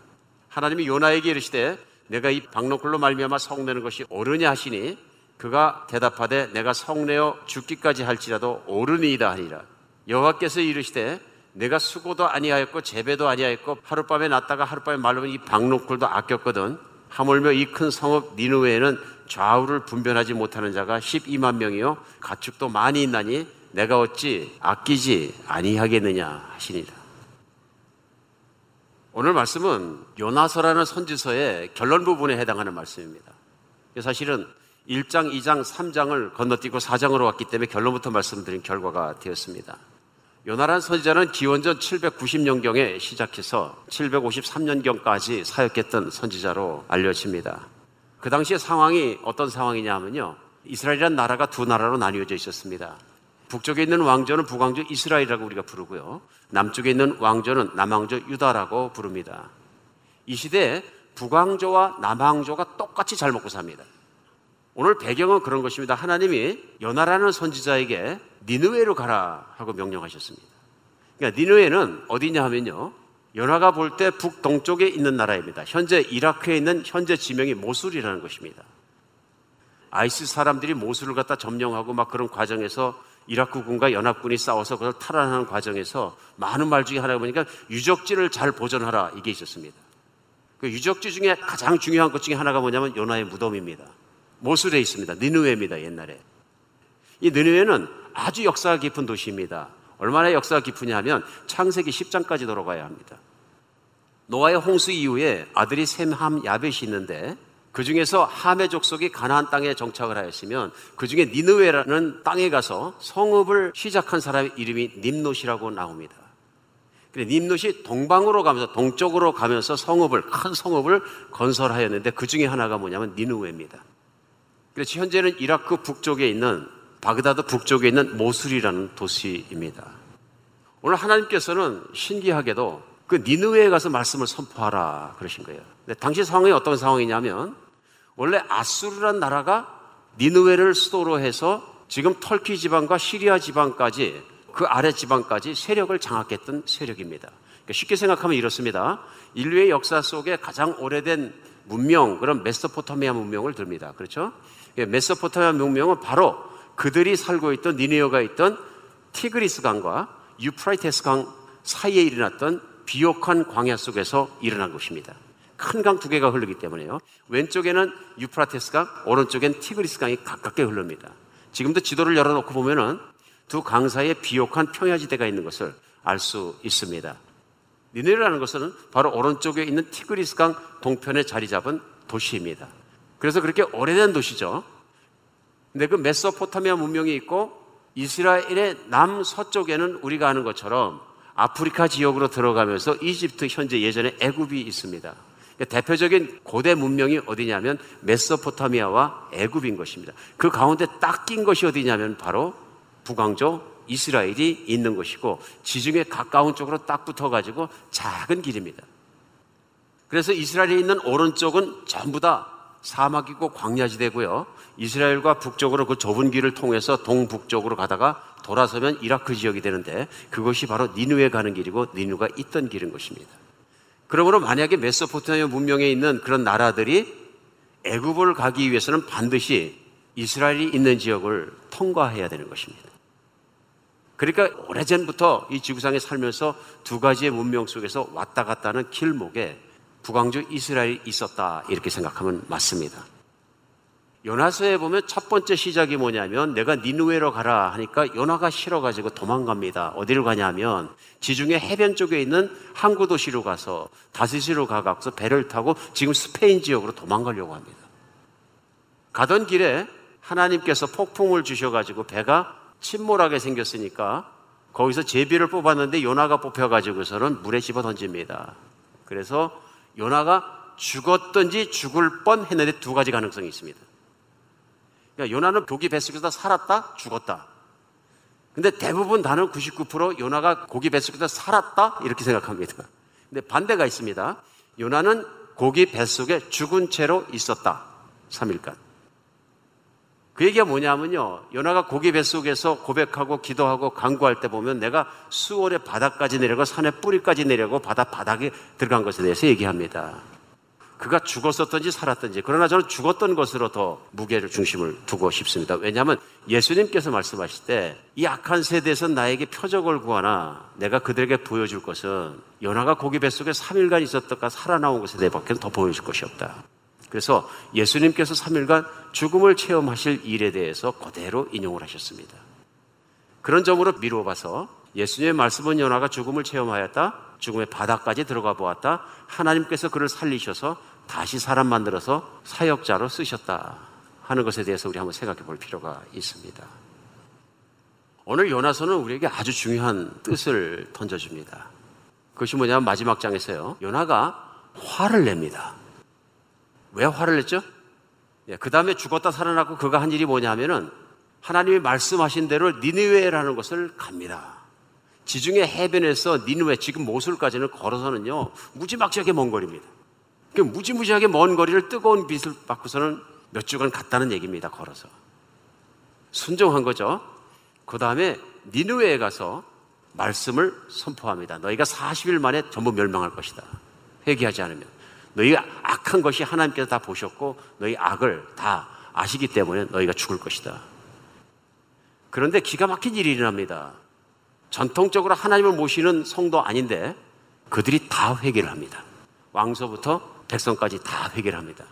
하나님이 요나에게 이르시되 내가 이 박농굴로 말미암아 성내는 것이 옳으냐 하시니 그가 대답하되 내가 성내어 죽기까지 할지라도 옳으니이다 하니라. 여호와께서 이르시되 내가 수고도 아니하였고 재배도 아니하였고 하룻밤에 났다가 하룻밤에 말르면 이 박농굴도 아꼈거든. 하물며 이 큰 성읍 니누웨에는 좌우를 분별하지 못하는 자가 12만 명이요 가축도 많이 있나니 내가 어찌 아끼지 아니하겠느냐 하시니라. 오늘 말씀은 요나서라는 선지서의 결론 부분에 해당하는 말씀입니다. 사실은 1장, 2장, 3장을 건너뛰고 4장으로 왔기 때문에 결론부터 말씀드린 결과가 되었습니다. 요나란 선지자는 기원전 790년경에 시작해서 753년경까지 사역했던 선지자로 알려집니다. 그 당시의 상황이 어떤 상황이냐 하면요. 이스라엘이란 나라가 두 나라로 나뉘어져 있었습니다. 북쪽에 있는 왕조는 북왕조 이스라엘이라고 우리가 부르고요. 남쪽에 있는 왕조는 남왕조 유다라고 부릅니다. 이 시대에 북왕조와 남왕조가 똑같이 잘 먹고 삽니다. 오늘 배경은 그런 것입니다. 하나님이 연하라는 선지자에게 니느웨로 가라 하고 명령하셨습니다. 그러니까 니느웨는 어디냐 하면요. 연하가 볼 때 북동쪽에 있는 나라입니다. 현재 이라크에 있는 현재 지명이 모술이라는 것입니다. 아이스 사람들이 모술을 갖다 점령하고 막 그런 과정에서 이라크군과 연합군이 싸워서 그걸 탈환하는 과정에서 많은 말 중에 하나가 보니까 유적지를 잘 보존하라 이게 있었습니다. 그 유적지 중에 가장 중요한 것 중에 하나가 뭐냐면 요나의 무덤입니다. 모술에 있습니다. 니누웨입니다. 옛날에. 이 니누웨는 아주 역사가 깊은 도시입니다. 얼마나 역사가 깊으냐 하면 창세기 10장까지 돌아가야 합니다. 노아의 홍수 이후에 아들이 셈, 함, 야벳이 있는데 그 중에서 함의 족속이 가나안 땅에 정착을 하였으면 그 중에 니느웨라는 땅에 가서 성읍을 시작한 사람의 이름이 님노시라고 나옵니다. 그래 님노시 동방으로 가면서 동쪽으로 가면서 성읍을 큰 성읍을 건설하였는데 그 중에 하나가 뭐냐면 니느웨입니다. 그래서 현재는 이라크 북쪽에 있는 바그다드 북쪽에 있는 모술이라는 도시입니다. 오늘 하나님께서는 신기하게도 그 니느웨에 가서 말씀을 선포하라 그러신 거예요. 근데 당시 상황이 어떤 상황이냐면 원래 아수르란 나라가 니느웨를 수도로 해서 지금 털키 지방과 시리아 지방까지 그 아래 지방까지 세력을 장악했던 세력입니다. 그러니까 쉽게 생각하면 이렇습니다. 인류의 역사 속에 가장 오래된 문명, 그런 메소포타미아 문명을 듭니다. 그렇죠? 예, 메소포타미아 문명은 바로 그들이 살고 있던 니느웨가 있던 티그리스 강과 유프라테스 강 사이에 일어났던 비옥한 광야 속에서 일어난 것입니다. 큰 강 두 개가 흐르기 때문에요. 왼쪽에는 유프라테스 강, 오른쪽엔 티그리스 강이 가깝게 흐릅니다. 지금도 지도를 열어놓고 보면은 두 강 사이에 비옥한 평야지대가 있는 것을 알 수 있습니다. 니네라는 것은 바로 오른쪽에 있는 티그리스 강 동편에 자리 잡은 도시입니다. 그래서 그렇게 오래된 도시죠. 근데 그 메소포타미아 문명이 있고 이스라엘의 남서쪽에는 우리가 아는 것처럼 아프리카 지역으로 들어가면서 이집트 현재 예전에 애굽이 있습니다. 대표적인 고대 문명이 어디냐면 메소포타미아와 애굽인 것입니다. 그 가운데 딱 낀 것이 어디냐면 바로 북왕조 이스라엘이 있는 것이고 지중해 가까운 쪽으로 딱 붙어가지고 작은 길입니다. 그래서 이스라엘에 있는 오른쪽은 전부 다 사막이고 광야지대고요. 이스라엘과 북쪽으로 그 좁은 길을 통해서 동북쪽으로 가다가 돌아서면 이라크 지역이 되는데 그것이 바로 니누에 가는 길이고 니누가 있던 길인 것입니다. 그러므로 만약에 메소포타미아 문명에 있는 그런 나라들이 애굽을 가기 위해서는 반드시 이스라엘이 있는 지역을 통과해야 되는 것입니다. 그러니까 오래전부터 이 지구상에 살면서 두 가지의 문명 속에서 왔다 갔다 하는 길목에 북왕조 이스라엘이 있었다 이렇게 생각하면 맞습니다. 요나서에 보면 첫 번째 시작이 뭐냐면 내가 니누웨로 가라 하니까 요나가 싫어가지고 도망갑니다. 어디로 가냐면 지중해 해변 쪽에 있는 항구 도시로 가서 다시시로 가서 배를 타고 지금 스페인 지역으로 도망가려고 합니다. 가던 길에 하나님께서 폭풍을 주셔가지고 배가 침몰하게 생겼으니까 거기서 제비를 뽑았는데 요나가 뽑혀가지고서는 물에 집어 던집니다. 그래서 요나가 죽었든지 죽을 뻔 했는데 두 가지 가능성이 있습니다. 그러니까 요나는 고기 뱃속에서 살았다, 죽었다. 근데 대부분 나는 99% 요나가 고기 뱃속에서 살았다 이렇게 생각합니다. 근데 반대가 있습니다. 요나는 고기 뱃속에 죽은 채로 있었다. 3일간. 그 얘기가 뭐냐면요. 요나가 고기 뱃속에서 고백하고 기도하고 강구할 때 보면 내가 수월의 바닥까지 내려고 산의 뿌리까지 내려고 바다 바닥에 들어간 것에 대해서 얘기합니다. 그가 죽었었든지 살았든지 그러나 저는 죽었던 것으로 더 무게를 중심을 두고 싶습니다. 왜냐하면 예수님께서 말씀하실 때 이 악한 세대에서 나에게 표적을 구하나 내가 그들에게 보여줄 것은 연하가 고기 뱃속에 3일간 있었다가 살아나온 것에 대해밖에 더 보여줄 것이 없다. 그래서 예수님께서 3일간 죽음을 체험하실 일에 대해서 그대로 인용을 하셨습니다. 그런 점으로 미루어 봐서 예수님의 말씀은 연하가 죽음을 체험하였다. 죽음의 바닥까지 들어가 보았다. 하나님께서 그를 살리셔서 다시 사람 만들어서 사역자로 쓰셨다 하는 것에 대해서 우리 한번 생각해 볼 필요가 있습니다. 오늘 요나서는 우리에게 아주 중요한 뜻을 던져줍니다. 그것이 뭐냐면 마지막 장에서요. 요나가 화를 냅니다. 왜 화를 냈죠? 예, 그 다음에 죽었다 살아나고 그가 한 일이 뭐냐면은 하나님이 말씀하신 대로 니느웨라는 것을 갑니다. 지중해 해변에서 니느웨 지금 모술까지는 걸어서는요 무지막지하게 먼 거리입니다. 그 무지무지하게 먼 거리를 뜨거운 빛을 받고서는 몇 주간 갔다는 얘기입니다. 걸어서. 순종한 거죠. 그 다음에 니누웨에 가서 말씀을 선포합니다. 너희가 40일 만에 전부 멸망할 것이다. 회개하지 않으면. 너희가 악한 것이 하나님께서 다 보셨고 너희 악을 다 아시기 때문에 너희가 죽을 것이다. 그런데 기가 막힌 일이 일어납니다. 전통적으로 하나님을 모시는 성도 아닌데 그들이 다 회개를 합니다. 왕서부터 백성까지 다 회개를 합니다.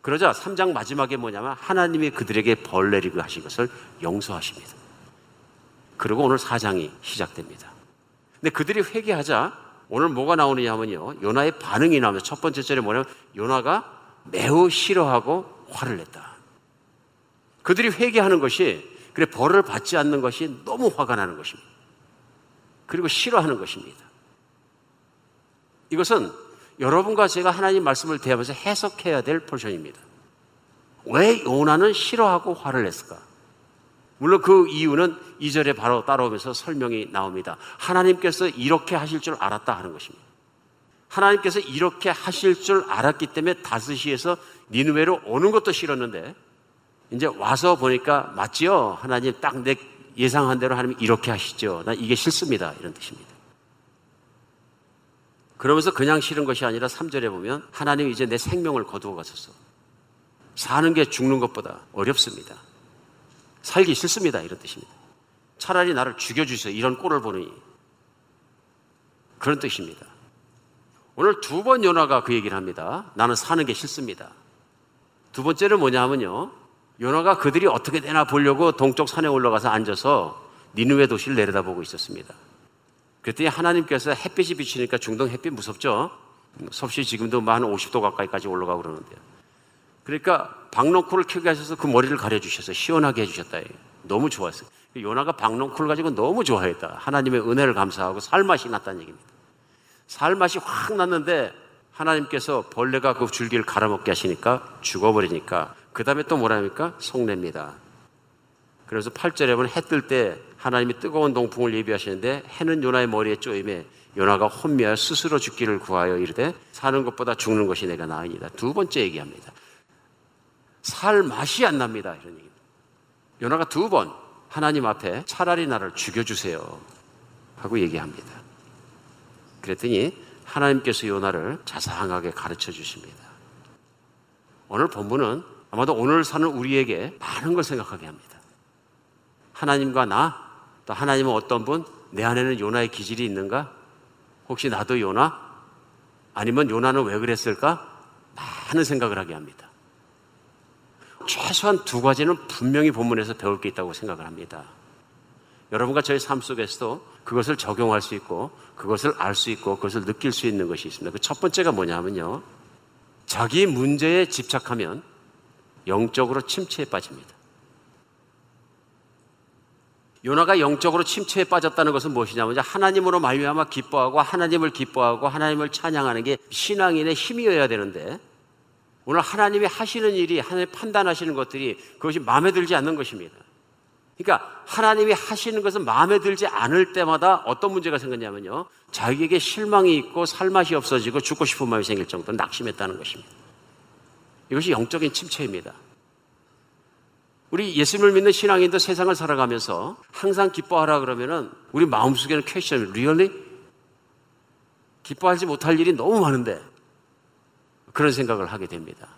그러자 3장 마지막에 뭐냐면 하나님이 그들에게 벌 내리고 하신 것을 용서하십니다. 그리고 오늘 4장이 시작됩니다. 근데 그들이 회개하자 오늘 뭐가 나오느냐 하면요. 요나의 반응이 나오면 첫 번째 절에 뭐냐면 요나가 매우 싫어하고 화를 냈다. 그들이 회개하는 것이 그래 벌을 받지 않는 것이 너무 화가 나는 것입니다. 그리고 싫어하는 것입니다. 이것은 여러분과 제가 하나님 말씀을 대하면서 해석해야 될 포션입니다. 왜 요나는 싫어하고 화를 냈을까? 물론 그 이유는 이절에 바로 따라오면서 설명이 나옵니다. 하나님께서 이렇게 하실 줄 알았다 하는 것입니다. 하나님께서 이렇게 하실 줄 알았기 때문에 다스시에서 니누웨로 오는 것도 싫었는데 이제 와서 보니까 맞지요? 하나님 딱 내 예상한 대로 하나님 이렇게 하시죠. 나 이게 싫습니다. 이런 뜻입니다. 그러면서 그냥 싫은 것이 아니라 3절에 보면 하나님 이제 내 생명을 거두어 가셨어. 사는 게 죽는 것보다 어렵습니다. 살기 싫습니다. 이런 뜻입니다. 차라리 나를 죽여주세요. 이런 꼴을 보니. 그런 뜻입니다. 오늘 두번 요나가 그 얘기를 합니다. 나는 사는 게 싫습니다. 두 번째는 뭐냐면요. 요나가 그들이 어떻게 되나 보려고 동쪽 산에 올라가서 앉아서 니누의 도시를 내려다보고 있었습니다. 그랬더니 하나님께서 햇빛이 비치니까 중동 햇빛 무섭죠? 섭씨 지금도 뭐한 50도 가까이까지 올라가고 그러는데요. 그러니까 박농쿨을 켜게 하셔서 그 머리를 가려주셔서 시원하게 해주셨다. 너무 좋았어요. 요나가 박농쿨 가지고 너무 좋아했다. 하나님의 은혜를 감사하고 살맛이 났다는 얘기입니다. 살맛이 확 났는데 하나님께서 벌레가 그 줄기를 갈아먹게 하시니까 죽어버리니까 그 다음에 또 뭐라 합니까? 속냅니다. 그래서 8절에 보면 해 뜰 때 하나님이 뜨거운 동풍을 예비하시는데 해는 요나의 머리에 쪼임에 요나가 혼미하여 스스로 죽기를 구하여 이르되 사는 것보다 죽는 것이 내가 나으니다. 두 번째 얘기합니다. 살 맛이 안 납니다. 이런 얘기입니다. 요나가 두 번 하나님 앞에 차라리 나를 죽여주세요. 하고 얘기합니다. 그랬더니 하나님께서 요나를 자상하게 가르쳐 주십니다. 오늘 본문은 아마도 오늘 사는 우리에게 많은 걸 생각하게 합니다. 하나님과 나, 또 하나님은 어떤 분, 내 안에는 요나의 기질이 있는가? 혹시 나도 요나? 아니면 요나는 왜 그랬을까? 많은 생각을 하게 합니다. 최소한 두 가지는 분명히 본문에서 배울 게 있다고 생각을 합니다. 여러분과 저의 삶 속에서도 그것을 적용할 수 있고 그것을 알 수 있고 그것을 느낄 수 있는 것이 있습니다. 그 첫 번째가 뭐냐면요. 자기 문제에 집착하면 영적으로 침체에 빠집니다. 요나가 영적으로 침체에 빠졌다는 것은 무엇이냐면 하나님으로 말미암아 기뻐하고 하나님을 기뻐하고 하나님을 찬양하는 게 신앙인의 힘이어야 되는데 오늘 하나님이 하시는 일이 하나님 판단하시는 것들이 그것이 마음에 들지 않는 것입니다. 그러니까 하나님이 하시는 것은 마음에 들지 않을 때마다 어떤 문제가 생겼냐면요. 자기에게 실망이 있고 살맛이 없어지고 죽고 싶은 마음이 생길 정도로 낙심했다는 것입니다. 이것이 영적인 침체입니다. 우리 예수님을 믿는 신앙인도 세상을 살아가면서 항상 기뻐하라 그러면은 우리 마음속에는 퀘션이 really? 기뻐하지 못할 일이 너무 많은데 그런 생각을 하게 됩니다.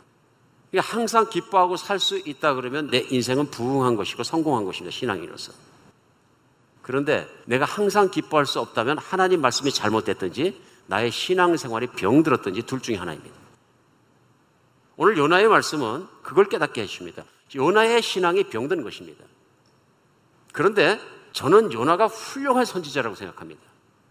항상 기뻐하고 살 수 있다 그러면 내 인생은 부흥한 것이고 성공한 것입니다. 신앙인으로서. 그런데 내가 항상 기뻐할 수 없다면 하나님 말씀이 잘못됐든지 나의 신앙생활이 병들었든지 둘 중에 하나입니다. 오늘 요나의 말씀은 그걸 깨닫게 해줍니다. 요나의 신앙이 병든 것입니다. 그런데 저는 요나가 훌륭한 선지자라고 생각합니다.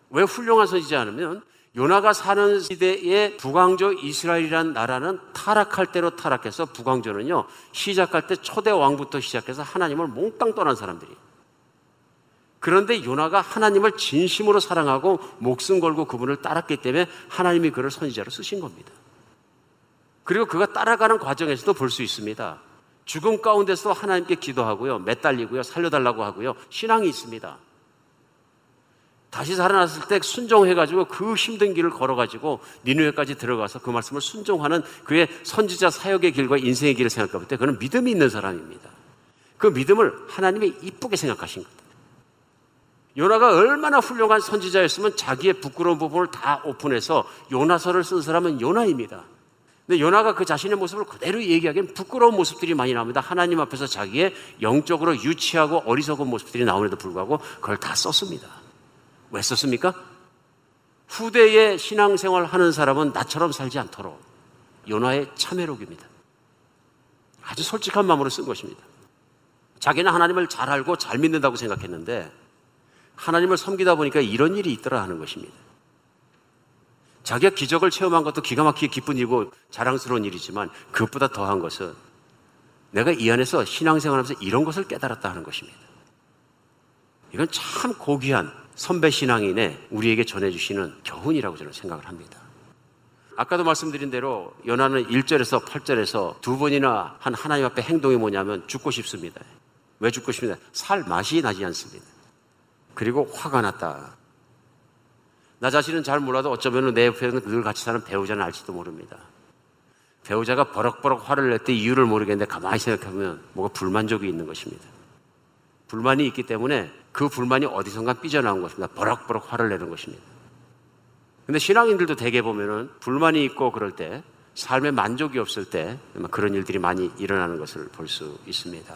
왜 훌륭한 선지자냐면 요나가 사는 시대의 북왕조 이스라엘이라는 나라는 타락할 대로 타락해서 북왕조는요 시작할 때 초대 왕부터 시작해서 하나님을 몽땅 떠난 사람들이. 그런데 요나가 하나님을 진심으로 사랑하고 목숨 걸고 그분을 따랐기 때문에 하나님이 그를 선지자로 쓰신 겁니다. 그리고 그가 따라가는 과정에서도 볼 수 있습니다. 죽음 가운데서 하나님께 기도하고요, 매달리고요, 살려달라고 하고요, 신앙이 있습니다. 다시 살아났을 때 순종해가지고 그 힘든 길을 걸어가지고 니누에까지 들어가서 그 말씀을 순종하는 그의 선지자 사역의 길과 인생의 길을 생각해 때 그는 믿음이 있는 사람입니다. 그 믿음을 하나님이 이쁘게 생각하신 겁니다. 요나가 얼마나 훌륭한 선지자였으면 자기의 부끄러운 부분을 다 오픈해서 요나서를 쓴 사람은 요나입니다. 근데 요나가 그 자신의 모습을 그대로 얘기하기엔 부끄러운 모습들이 많이 나옵니다. 하나님 앞에서 자기의 영적으로 유치하고 어리석은 모습들이 나오는데도 불구하고 그걸 다 썼습니다. 왜 썼습니까? 후대에 신앙생활 하는 사람은 나처럼 살지 않도록 요나의 참회록입니다. 아주 솔직한 마음으로 쓴 것입니다. 자기는 하나님을 잘 알고 잘 믿는다고 생각했는데 하나님을 섬기다 보니까 이런 일이 있더라 하는 것입니다. 자기가 기적을 체험한 것도 기가 막히게 기쁜 일이고 자랑스러운 일이지만 그것보다 더한 것은 내가 이 안에서 신앙생활하면서 이런 것을 깨달았다 하는 것입니다. 이건 참 고귀한 선배 신앙인의 우리에게 전해주시는 교훈이라고 저는 생각을 합니다. 아까도 말씀드린 대로 연하는 1절에서 8절에서 두 번이나 한 하나님 앞에 행동이 뭐냐면 죽고 싶습니다. 왜 죽고 싶습니다? 살 맛이 나지 않습니다. 그리고 화가 났다. 나 자신은 잘 몰라도 어쩌면 내 옆에는 늘 같이 사는 배우자는 알지도 모릅니다. 배우자가 버럭버럭 화를 낼 때 이유를 모르겠는데 가만히 생각하면 뭐가 불만족이 있는 것입니다. 불만이 있기 때문에 그 불만이 어디선가 삐져나온 것입니다. 버럭버럭 화를 내는 것입니다. 근데 신앙인들도 대개 보면은 불만이 있고 그럴 때 삶에 만족이 없을 때 그런 일들이 많이 일어나는 것을 볼 수 있습니다.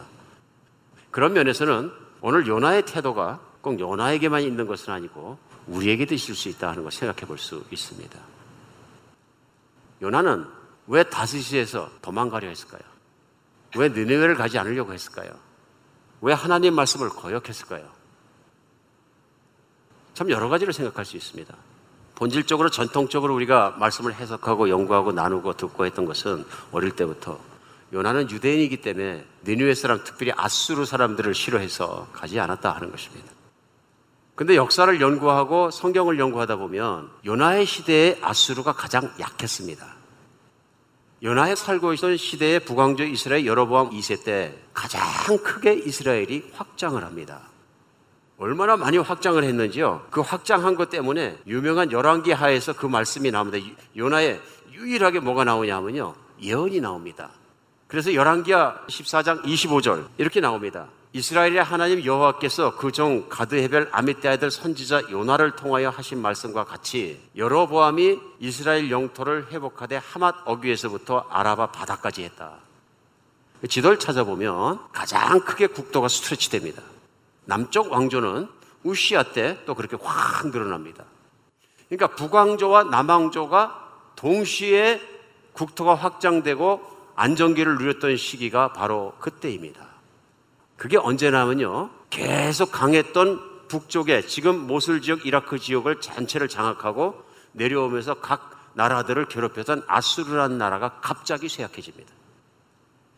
그런 면에서는 오늘 요나의 태도가 꼭 요나에게만 있는 것은 아니고 우리에게도 있을 수 있다 하는 것을 생각해 볼 수 있습니다. 요나는 왜 다스시에서 도망가려 했을까요? 왜 느네웨를 가지 않으려고 했을까요? 왜 하나님 말씀을 거역했을까요? 참 여러 가지로 생각할 수 있습니다. 본질적으로 전통적으로 우리가 말씀을 해석하고 연구하고 나누고 듣고 했던 것은 어릴 때부터 요나는 유대인이기 때문에 니누의 사람 특별히 아수르 사람들을 싫어해서 가지 않았다 하는 것입니다. 근데 역사를 연구하고 성경을 연구하다 보면 요나의 시대에 아수르가 가장 약했습니다. 요나에 살고 있던 시대의 북왕조 이스라엘 여로보암 2세 때 가장 크게 이스라엘이 확장을 합니다. 얼마나 많이 확장을 했는지요. 그 확장한 것 때문에 유명한 열왕기 하에서 그 말씀이 나옵니다. 요나에 유일하게 뭐가 나오냐면요. 예언이 나옵니다. 그래서 열왕기하 14장 25절 이렇게 나옵니다. 이스라엘의 하나님 여호와께서 그 종 가드 헤벨 아미떼 아들 선지자 요나를 통하여 하신 말씀과 같이 여로보암이 이스라엘 영토를 회복하되 하맛 어귀에서부터 아라바 바다까지 했다. 지도를 찾아보면 가장 크게 국도가 스트레치 됩니다. 남쪽 왕조는 우시아 때 또 그렇게 확 늘어납니다. 그러니까 북왕조와 남왕조가 동시에 국토가 확장되고 안정기를 누렸던 시기가 바로 그때입니다. 그게 언제나면요. 계속 강했던 북쪽에 지금 모술 지역, 이라크 지역을 전체를 장악하고 내려오면서 각 나라들을 괴롭혔던 아수르라는 나라가 갑자기 쇠약해집니다.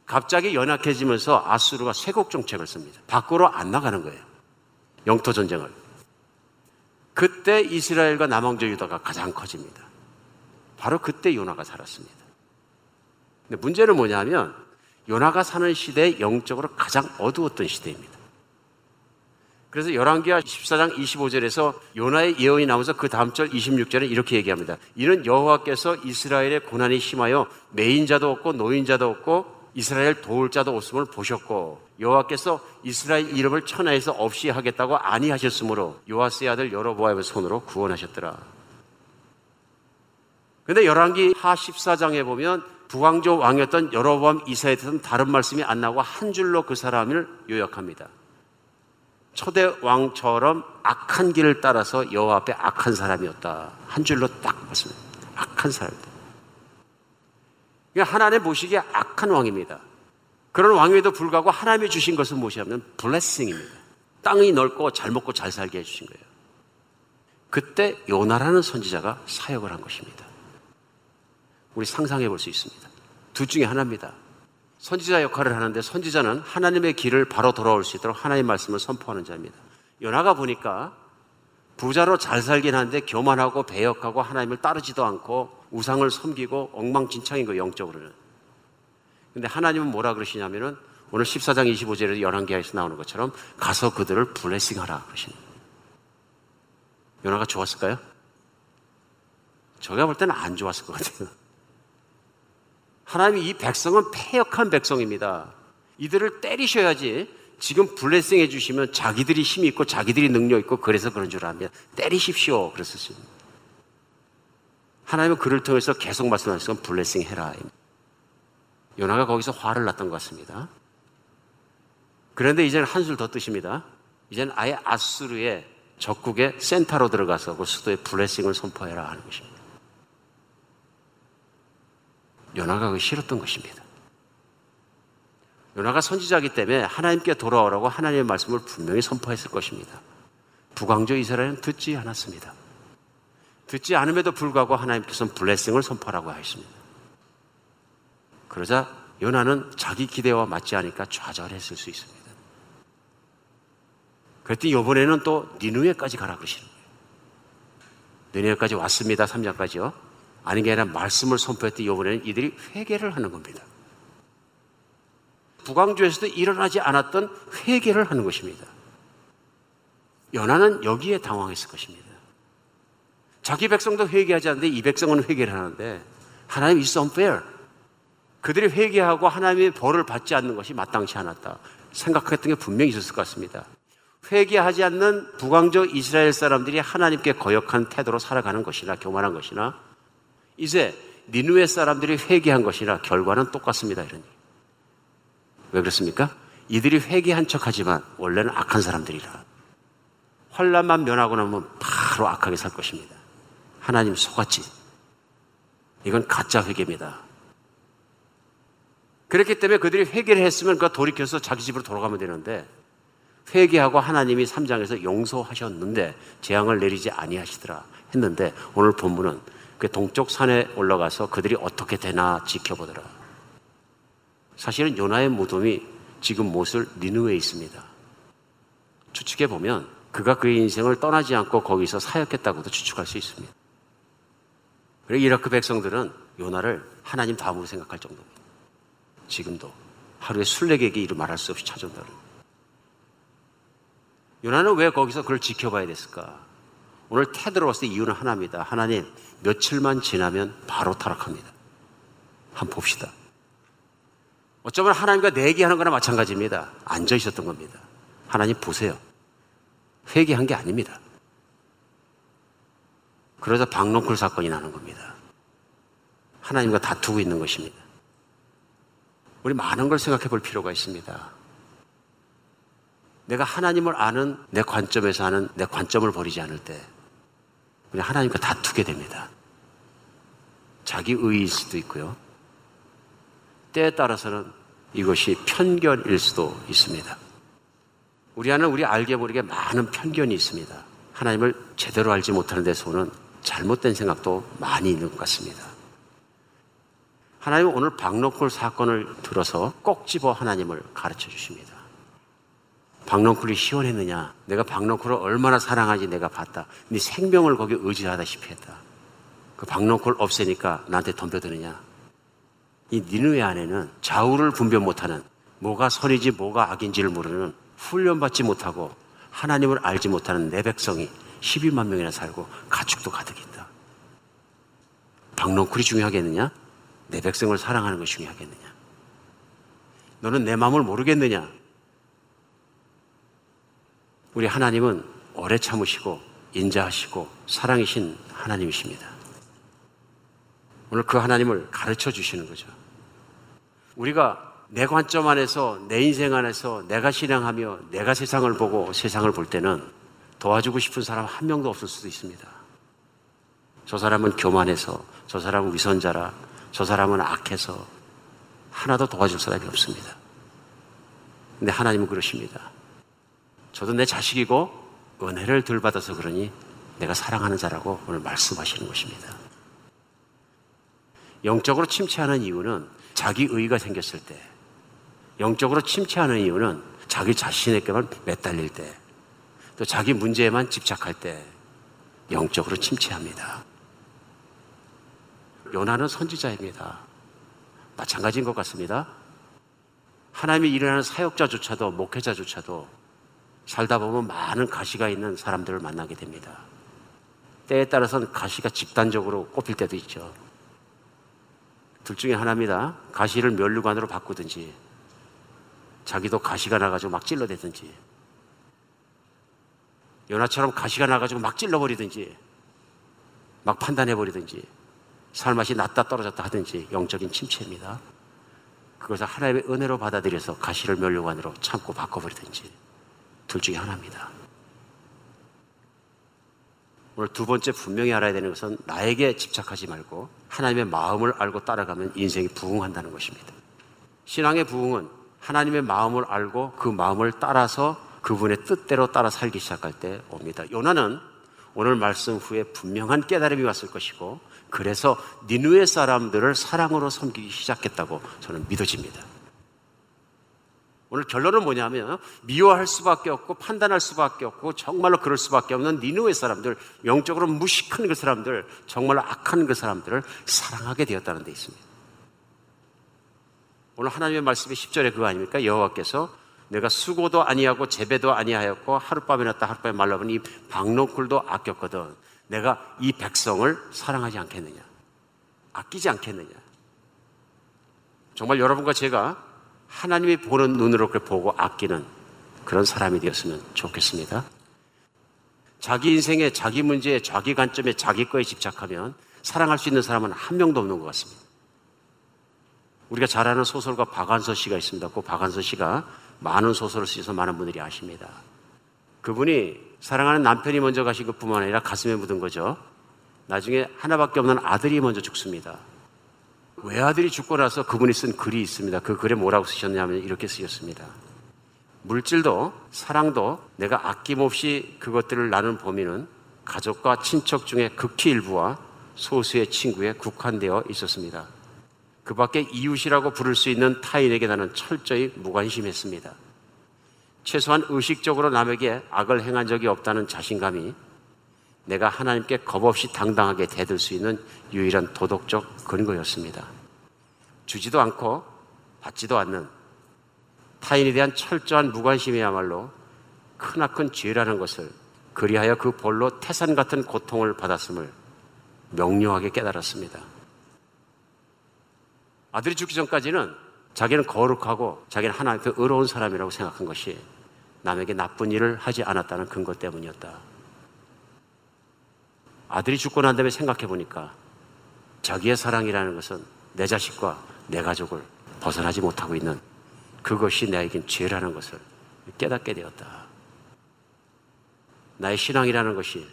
갑자기 연약해지면서 아수르가 쇄국 정책을 씁니다. 밖으로 안 나가는 거예요. 영토 전쟁을. 그때 이스라엘과 남왕조 유다가 가장 커집니다. 바로 그때 요나가 살았습니다. 근데 문제는 뭐냐면 요나가 사는 시대에 영적으로 가장 어두웠던 시대입니다. 그래서 열왕기하 14장 25절에서 요나의 예언이 나오면서 그 다음 절 26절에 이렇게 얘기합니다. 이는 여호와께서 이스라엘의 고난이 심하여 매인 자도 없고 노인 자도 없고 이스라엘 도울 자도 없음을 보셨고 여호와께서 이스라엘 이름을 천하에서 없이 하겠다고 아니하셨으므로 요아스의 아들 여로보암의 손으로 구원하셨더라. 근데 열왕기 하 14장에 보면 부왕조 왕이었던 여로보암 이사에 대해서는 다른 말씀이 안 나고 한 줄로 그 사람을 요약합니다. 초대 왕처럼 악한 길을 따라서 여호와 앞에 악한 사람이었다. 한 줄로 딱 말씀합니다. 악한 사람이다. 그러니까 하나님 보시기에 악한 왕입니다. 그런 왕에도 불구하고 하나님이 주신 것은 무엇이냐면 블레싱입니다. 땅이 넓고 잘 먹고 잘 살게 해주신 거예요. 그때 요나라는 선지자가 사역을 한 것입니다. 우리 상상해 볼 수 있습니다. 둘 중에 하나입니다. 선지자 역할을 하는데 선지자는 하나님의 길을 바로 돌아올 수 있도록 하나님의 말씀을 선포하는 자입니다. 요나가 보니까 부자로 잘 살긴 하는데 교만하고 배역하고 하나님을 따르지도 않고 우상을 섬기고 엉망진창인 거 영적으로는. 근데 하나님은 뭐라 그러시냐면은 오늘 14장 25절에서 11개에서 나오는 것처럼 가서 그들을 블레싱하라 그러십니다. 요나가 좋았을까요? 제가 볼 때는 안 좋았을 것 같아요. 하나님이 이 백성은 패역한 백성입니다. 이들을 때리셔야지 지금 블레싱 해주시면 자기들이 힘이 있고 자기들이 능력 있고 그래서 그런 줄 압니다. 때리십시오. 그랬었어요. 하나님은 그를 통해서 계속 말씀하시는 건 블레싱 해라. 요나가 거기서 화를 났던 것 같습니다. 그런데 이제는 한술 더 뜨십니다. 이제는 아예 아수르의 적국의 센터로 들어가서 그 수도에 블레싱을 선포해라 하는 것입니다. 요나가 그 싫었던 것입니다. 요나가 선지자이기 때문에 하나님께 돌아오라고 하나님의 말씀을 분명히 선포했을 것입니다. 북왕조 이스라엘은 듣지 않았습니다. 듣지 않음에도 불구하고 하나님께서는 블레싱을 선포하라고 하셨습니다. 그러자 요나는 자기 기대와 맞지 않으니까 좌절했을 수 있습니다. 그랬더니 이번에는 또 니누에까지 가라 그러시는 거예요. 니누에까지 왔습니다. 3장까지요. 아닌 게 아니라 말씀을 선포했더니 이번에는 이들이 회개를 하는 겁니다. 북왕조에서도 일어나지 않았던 회개를 하는 것입니다. 연하는 여기에 당황했을 것입니다. 자기 백성도 회개하지 않는데 이 백성은 회개를 하는데 하나님 is unfair. 그들이 회개하고 하나님의 벌을 받지 않는 것이 마땅치 않았다. 생각했던 게 분명히 있었을 것 같습니다. 회개하지 않는 북왕조 이스라엘 사람들이 하나님께 거역한 태도로 살아가는 것이나 교만한 것이나 이제 니누의 사람들이 회개한 것이나 결과는 똑같습니다. 이러니. 왜 그렇습니까? 이들이 회개한 척하지만 원래는 악한 사람들이라. 환란만 면하고 나면 바로 악하게 살 것입니다. 하나님 속았지. 이건 가짜 회개입니다. 그렇기 때문에 그들이 회개를 했으면 그 돌이켜서 자기 집으로 돌아가면 되는데 회개하고 하나님이 3장에서 용서하셨는데 재앙을 내리지 아니하시더라 했는데 오늘 본문은 그 동쪽 산에 올라가서 그들이 어떻게 되나 지켜보더라. 사실은 요나의 무덤이 지금 모술 니누에 있습니다. 추측해 보면 그가 그의 인생을 떠나지 않고 거기서 사역했다고도 추측할 수 있습니다. 그리고 이라크 백성들은 요나를 하나님 다음으로 생각할 정도입니다. 지금도 하루에 술래객이 이루 말할 수 없이 찾아온다는 요나는 왜 거기서 그걸 지켜봐야 됐을까? 오늘 때 이유는 하나입니다. 하나님, 며칠만 지나면 바로 타락합니다. 한번 봅시다. 어쩌면 하나님과 내기하는 거나 마찬가지입니다. 앉아 있었던 겁니다. 하나님 보세요. 회개한 게 아닙니다. 그러자 박롱쿨 사건이 나는 겁니다. 하나님과 다투고 있는 것입니다. 우리 많은 걸 생각해 볼 필요가 있습니다. 내가 하나님을 아는 내 관점에서 하는 내 관점을 버리지 않을 때, 우리 하나님과 다투게 됩니다. 자기 의일 수도 있고요. 때에 따라서는 이것이 편견일 수도 있습니다. 우리 안에 우리 알게 모르게 많은 편견이 있습니다. 하나님을 제대로 알지 못하는 데서는 잘못된 생각도 많이 있는 것 같습니다. 하나님은 오늘 박노콜 사건을 들어서 꼭 집어 하나님을 가르쳐 주십니다. 박농쿨이 시원했느냐? 내가 박농쿨을 얼마나 사랑하지 내가 봤다. 네 생명을 거기 의지하다시피 했다. 그 박농쿨 없애니까 나한테 덤벼드느냐? 이 니누의 안에는 좌우를 분별 못하는 뭐가 선이지 뭐가 악인지를 모르는 훈련받지 못하고 하나님을 알지 못하는 내 백성이 12만 명이나 살고 가축도 가득 있다. 박농쿨이 중요하겠느냐? 내 백성을 사랑하는 것이 중요하겠느냐? 너는 내 마음을 모르겠느냐? 우리 하나님은 오래 참으시고 인자하시고 사랑이신 하나님이십니다. 오늘 그 하나님을 가르쳐 주시는 거죠. 우리가 내 관점 안에서 내 인생 안에서 내가 신앙하며 내가 세상을 보고 세상을 볼 때는 도와주고 싶은 사람 한 명도 없을 수도 있습니다. 저 사람은 교만해서 저 사람은 위선자라 저 사람은 악해서 하나도 도와줄 사람이 없습니다. 근데 하나님은 그러십니다. 저도 내 자식이고 은혜를 덜 받아서 그러니 내가 사랑하는 자라고 오늘 말씀하시는 것입니다. 영적으로 침체하는 이유는 자기 의가 생겼을 때, 영적으로 침체하는 이유는 자기 자신에게만 매달릴 때, 또 자기 문제에만 집착할 때, 영적으로 침체합니다. 요나는 선지자입니다. 마찬가지인 것 같습니다. 하나님이 일어나는 사역자조차도, 목회자조차도 살다 보면 많은 가시가 있는 사람들을 만나게 됩니다. 때에 따라서는 가시가 집단적으로 꼽힐 때도 있죠. 둘 중에 하나입니다. 가시를 멸류관으로 바꾸든지, 자기도 가시가 나가지고 막 찔러대든지, 연하처럼 가시가 나가지고 막 찔러버리든지, 막 판단해버리든지, 살맛이 낮다 떨어졌다 하든지 영적인 침체입니다. 그것을 하나님의 은혜로 받아들여서 가시를 멸류관으로 참고 바꿔버리든지, 둘 중에 하나입니다. 오늘 두 번째 분명히 알아야 되는 것은 나에게 집착하지 말고 하나님의 마음을 알고 따라가면 인생이 부흥한다는 것입니다. 신앙의 부흥은 하나님의 마음을 알고 그 마음을 따라서 그분의 뜻대로 따라 살기 시작할 때 옵니다. 요나는 오늘 말씀 후에 분명한 깨달음이 왔을 것이고 그래서 니누의 사람들을 사랑으로 섬기기 시작했다고 저는 믿어집니다. 오늘 결론은 뭐냐면 미워할 수밖에 없고 판단할 수밖에 없고 정말로 그럴 수밖에 없는 니누의 사람들 영적으로 무식한 그 사람들 정말로 악한 그 사람들을 사랑하게 되었다는 데 있습니다. 오늘 하나님의 말씀이 10절에 그거 아닙니까? 여호와께서 내가 수고도 아니하고 재배도 아니하였고 하룻밤에 났다 하룻밤에 말라본 이 박농쿨도 아꼈거든. 내가 이 백성을 사랑하지 않겠느냐? 아끼지 않겠느냐? 정말 여러분과 제가 하나님이 보는 눈으로 그걸 보고 아끼는 그런 사람이 되었으면 좋겠습니다. 자기 인생에 자기 문제에 자기 관점에 자기 거에 집착하면 사랑할 수 있는 사람은 한 명도 없는 것 같습니다. 우리가 잘 아는 소설가 박한서 씨가 있습니다. 그 박한서 씨가 많은 소설을 쓰셔서 많은 분들이 아십니다. 그분이 사랑하는 남편이 먼저 가신 것 뿐만 아니라 가슴에 묻은 거죠. 나중에 하나밖에 없는 아들이 먼저 죽습니다. 외아들이 죽고 나서 그분이 쓴 글이 있습니다. 그 글에 뭐라고 쓰셨냐면 이렇게 쓰셨습니다. 물질도 사랑도 내가 아낌없이 그것들을 나눈 범위는 가족과 친척 중에 극히 일부와 소수의 친구에 국한되어 있었습니다. 그 밖에 이웃이라고 부를 수 있는 타인에게 나는 철저히 무관심했습니다. 최소한 의식적으로 남에게 악을 행한 적이 없다는 자신감이 내가 하나님께 겁 없이 당당하게 대들 수 있는 유일한 도덕적 근거였습니다. 주지도 않고 받지도 않는 타인에 대한 철저한 무관심이야말로 크나큰 죄라는 것을 그리하여 그 볼로 태산 같은 고통을 받았음을 명료하게 깨달았습니다. 아들이 죽기 전까지는 자기는 거룩하고 자기는 하나님께 의로운 사람이라고 생각한 것이 남에게 나쁜 일을 하지 않았다는 근거 때문이었다. 아들이 죽고 난 다음에 생각해 보니까 자기의 사랑이라는 것은 내 자식과 내 가족을 벗어나지 못하고 있는 그것이 나에겐 죄라는 것을 깨닫게 되었다. 나의 신앙이라는 것이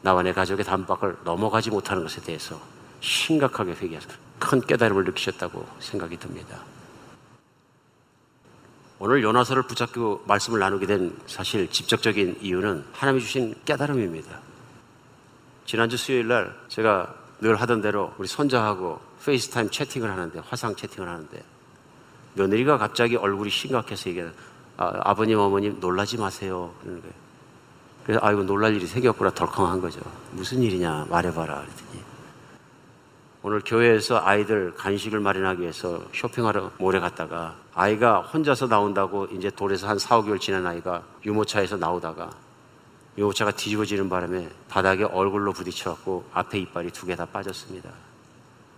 나와 내 가족의 담 밖을 넘어가지 못하는 것에 대해서 심각하게 회개해서 큰 깨달음을 느끼셨다고 생각이 듭니다. 오늘 요나서를 붙잡고 말씀을 나누게 된 사실 직접적인 이유는 하나님이 주신 깨달음입니다. 지난주 수요일 날 제가 늘 하던 대로 우리 손자하고 FaceTime 채팅을 하는데 화상 채팅을 하는데 며느리가 갑자기 얼굴이 심각해서 얘기해 아, 버님 어머님 놀라지 마세요 그러는 거예요. 그래서 아이고 놀랄 일이 생겼구나 덜컹한 거죠. 무슨 일이냐 말해봐라 그랬더니 오늘 교회에서 아이들 간식을 마련하기 위해서 쇼핑하러 모래 갔다가 아이가 혼자서 나온다고 이제 돌에서 한 4, 5개월 지난 아이가 유모차에서 나오다가 유모차가 뒤집어지는 바람에 바닥에 얼굴로 부딪혀갖고 앞에 이빨이 두 개 다 빠졌습니다.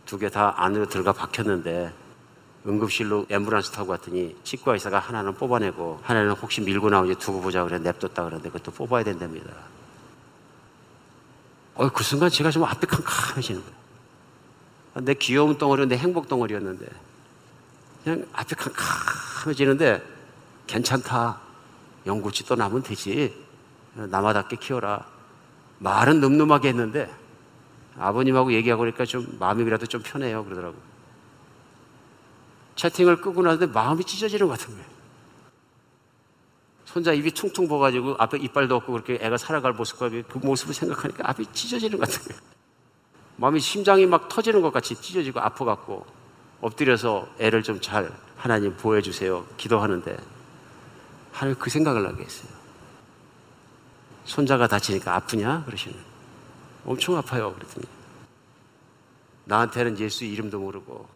두 개 다 안으로 들어가 박혔는데 응급실로 앰뷸런스 타고 갔더니 치과 의사가 하나는 뽑아내고 하나는 혹시 밀고 나오지 두고 보자 그래 냅뒀다 그러는데 그것도 뽑아야 된답니다. 어, 그 순간 제가 좀 앞이 캄캄해지는 거예요. 내 귀여운 덩어리, 내 행복 덩어리였는데 그냥 앞이 캄캄해지는데 괜찮다. 영구치 또 남은 되지. 남아답게 키워라. 말은 늠름하게 했는데 아버님하고 얘기하고 그러니까 좀 마음이 그래도 좀 편해요. 그러더라고요. 채팅을 끄고 나는데 마음이 찢어지는 것 같은 거예요. 손자 입이 퉁퉁 부어가지고 앞에 이빨도 없고 그렇게 애가 살아갈 모습과 그 모습을 생각하니까 앞이 찢어지는 것 같은 거예요. 마음이 심장이 막 터지는 것 같이 찢어지고 아파갖고 엎드려서 애를 좀 잘 하나님 보호해주세요. 기도하는데 하나님 그 생각을 하게 했어요. 손자가 다치니까 아프냐? 그러시는 엄청 아파요. 그랬더니 나한테는 예수 이름도 모르고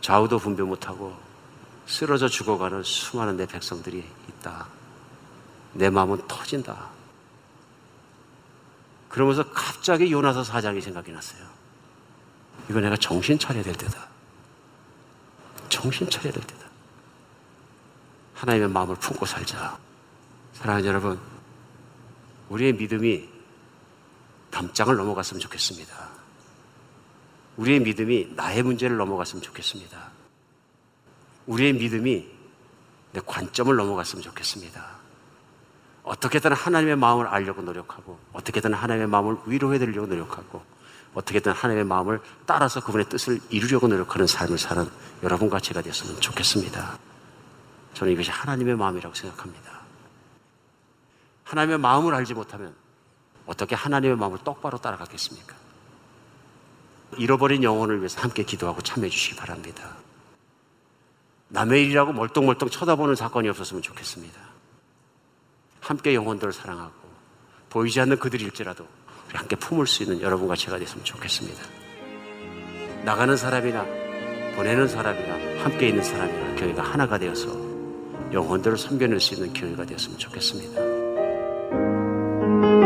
좌우도 분별 못하고 쓰러져 죽어가는 수많은 내 백성들이 있다. 내 마음은 터진다. 그러면서 갑자기 요나서 사장이 생각이 났어요. 이거 내가 정신 차려야 될 때다. 정신 차려야 될 때다. 하나님의 마음을 품고 살자. 사랑하는 여러분, 우리의 믿음이 담장을 넘어갔으면 좋겠습니다. 우리의 믿음이 나의 문제를 넘어갔으면 좋겠습니다. 우리의 믿음이 내 관점을 넘어갔으면 좋겠습니다. 어떻게든 하나님의 마음을 알려고 노력하고, 어떻게든 하나님의 마음을 위로해 드리려고 노력하고, 어떻게든 하나님의 마음을 따라서 그분의 뜻을 이루려고 노력하는 삶을 사는 여러분과 제가 됐으면 좋겠습니다. 저는 이것이 하나님의 마음이라고 생각합니다. 하나님의 마음을 알지 못하면 어떻게 하나님의 마음을 똑바로 따라가겠습니까? 잃어버린 영혼을 위해서 함께 기도하고 참여해 주시기 바랍니다. 남의 일이라고 멀뚱멀뚱 쳐다보는 사건이 없었으면 좋겠습니다. 함께 영혼들을 사랑하고 보이지 않는 그들일지라도 우리 함께 품을 수 있는 여러분과 제가 됐으면 좋겠습니다. 나가는 사람이나 보내는 사람이나 함께 있는 사람이나 교회가 하나가 되어서 영혼들을 섬겨낼 수 있는 교회가 되었으면 좋겠습니다. 십자